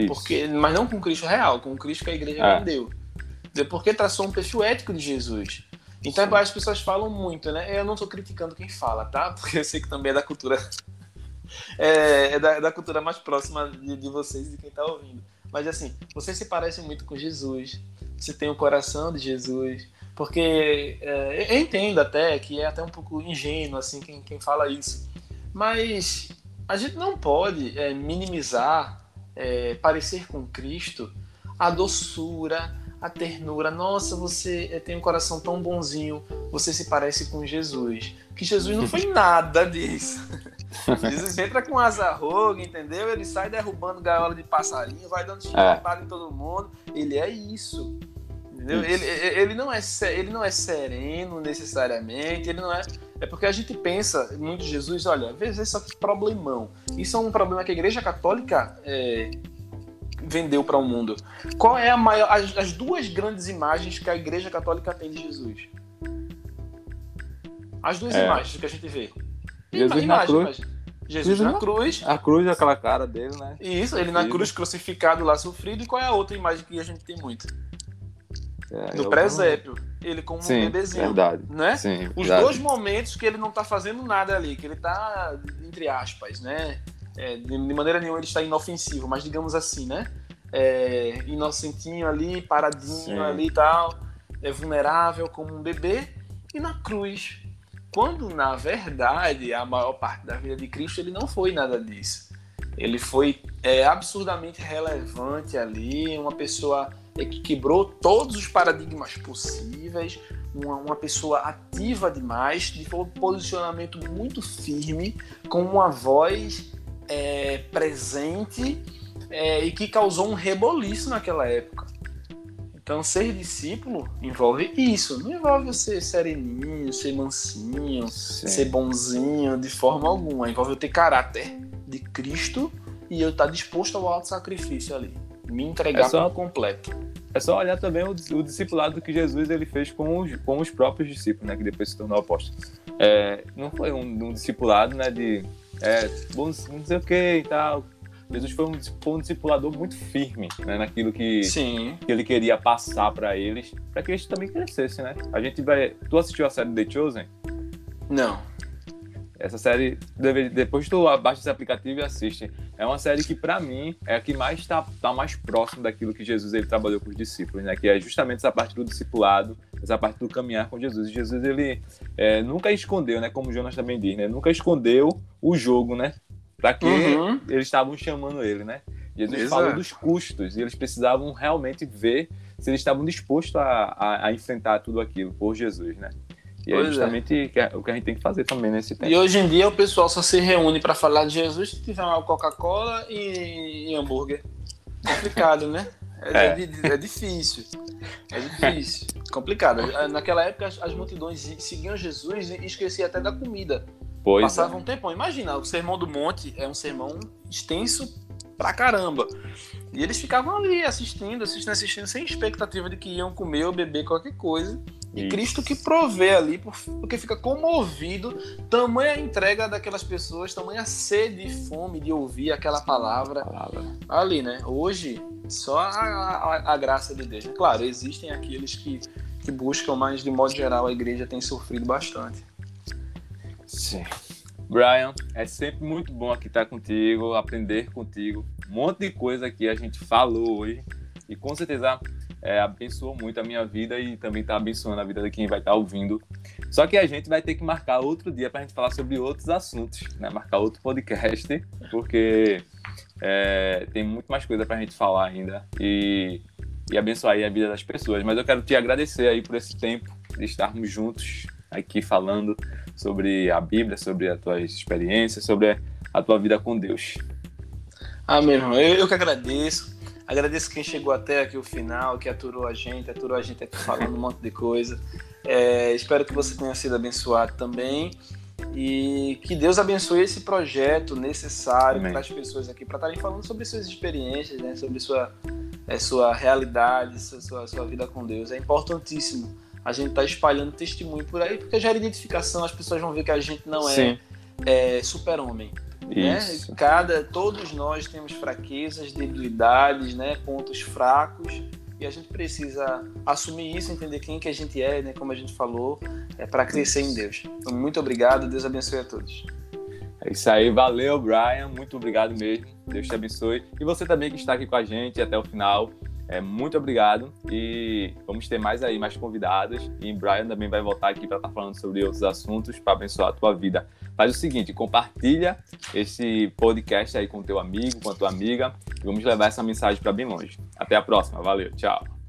Porque, mas não com Cristo real, com o Cristo que a igreja é. vendeu. Porque traçou um perfil ético de Jesus. Então Sim. as pessoas falam muito, né? Eu não estou criticando quem fala, tá? Porque eu sei que também é da cultura. é, é, da, é da, cultura mais próxima de, de vocês e de quem está ouvindo. Mas assim, você se parece muito com Jesus, você tem o coração de Jesus, porque é, eu entendo até que é até um pouco ingênuo assim quem, quem fala isso, mas a gente não pode é, minimizar, é, parecer com Cristo, a doçura, a ternura. Nossa, você é, tem um coração tão bonzinho, você se parece com Jesus. Que Jesus não foi nada disso. Jesus entra com asa roga, entendeu? Ele sai derrubando gaiola de passarinho, vai dando chicotada é. em todo mundo. Ele é isso. Entendeu? Ele, ele, não é, ele não é sereno necessariamente, ele não é. É porque a gente pensa muito Jesus, olha, vezes só que problemão. Isso é um problema que a Igreja Católica é, vendeu para o mundo. Qual é a maior. As, as, duas grandes imagens que a Igreja Católica tem de Jesus? As duas é. imagens que a gente vê. Jesus na cruz. Jesus, na cruz. A cruz é aquela cara dele, né? Isso, ele na cruz crucificado lá sofrido. E qual é a outra imagem que a gente tem muito? É, do presépio. Ele como Sim, um bebezinho. Verdade. Né? Sim, Os verdade. dois momentos que ele não tá fazendo nada ali, que ele tá, entre aspas, né? É, de, de, maneira nenhuma ele está inofensivo, mas digamos assim, né? É, inocentinho ali, paradinho Sim. ali e tal, é vulnerável como um bebê. E na cruz, Quando, na verdade, a maior parte da vida de Cristo ele não foi nada disso. Ele foi é, absurdamente relevante ali, uma pessoa que quebrou todos os paradigmas possíveis, uma, uma pessoa ativa demais, de um posicionamento muito firme, com uma voz é, presente é, e que causou um reboliço naquela época. Então, ser discípulo envolve isso. Não envolve ser sereninho, ser mansinho, Sim. ser bonzinho, de forma alguma. Envolve eu ter caráter de Cristo e eu estar disposto ao alto sacrifício ali. Me entregar é só, por completo. É só olhar também o, o, discipulado que Jesus ele fez com os, com os próprios discípulos, né? Que depois se tornou apóstolo. É, não foi um, um discipulado, né? De é, bom, não sei o que e tal Jesus foi um, foi um discipulador muito firme né, naquilo que, que ele queria passar para eles, para que eles também crescessem, né? A gente vai. Tu assistiu a série The Chosen? Não. Essa série, depois tu abaixa esse aplicativo e assiste. É uma série que, para mim, é a que mais está tá mais próximo daquilo que Jesus ele trabalhou com os discípulos, né? Que é justamente essa parte do discipulado, essa parte do caminhar com Jesus. E Jesus, ele é, nunca escondeu, né? Como Jonas também diz, né? Nunca escondeu o jogo, né? Para que uhum. eles estavam chamando ele, né? Jesus Exato. falou dos custos e eles precisavam realmente ver se eles estavam dispostos a, a, a enfrentar tudo aquilo por Jesus, né? E é justamente é. o que a gente tem que fazer também nesse tempo. E hoje em dia o pessoal só se reúne para falar de Jesus se tiver uma Coca-Cola e, e, hambúrguer. Complicado, né? É, é. é, é difícil. É difícil. Complicado. Naquela época as, as multidões seguiam Jesus e esqueciam até da comida. Pois Passava é. um tempão. Imagina, o Sermão do Monte é um sermão extenso pra caramba. E eles ficavam ali assistindo, assistindo, assistindo, sem expectativa de que iam comer ou beber qualquer coisa. E Isso. Cristo que provê ali, porque fica comovido, tamanha entrega daquelas pessoas, tamanha sede e fome de ouvir aquela palavra, palavra. ali, né? Hoje, só a, a, a graça de Deus. Claro, existem aqueles que, que buscam, mas de modo geral a igreja tem sofrido bastante. Sim. Brian, é sempre muito bom aqui estar contigo, aprender contigo. Um monte de coisa que a gente falou hoje e com certeza é, abençoou muito a minha vida e também está abençoando a vida de quem vai estar ouvindo. Só que a gente vai ter que marcar outro dia para a gente falar sobre outros assuntos, né? Marcar outro podcast, porque é, tem muito mais coisa para a gente falar ainda e, e abençoar a vida das pessoas. Mas eu quero te agradecer aí por esse tempo de estarmos juntos aqui falando sobre a Bíblia, sobre as tuas experiências, sobre a tua vida com Deus. Ah, meu irmão, eu, eu que agradeço. Agradeço quem chegou até aqui o final, que aturou a gente, aturou a gente aqui falando um monte de coisa. É, espero que você tenha sido abençoado também e que Deus abençoe esse projeto necessário para as pessoas aqui para estarem falando sobre suas experiências, né, sobre sua é, sua realidade, sua, sua vida com Deus. É importantíssimo a gente tá espalhando testemunho por aí, porque gera identificação, as pessoas vão ver que a gente não é, é super-homem. Né? Cada, todos nós temos fraquezas, debilidades, né? pontos fracos, e a gente precisa assumir isso, entender quem que a gente é, né? como a gente falou, é para crescer em Deus. Então, muito obrigado, Deus abençoe a todos. É isso aí, valeu, Brian, muito obrigado mesmo, Deus te abençoe. E você também que está aqui com a gente até o final. É, muito obrigado e vamos ter mais aí, mais convidados. E Brian também vai voltar aqui para estar tá falando sobre outros assuntos para abençoar a tua vida. Faz o seguinte, compartilha esse podcast aí com teu amigo, com a tua amiga. E vamos levar essa mensagem para bem longe. Até a próxima. Valeu. Tchau.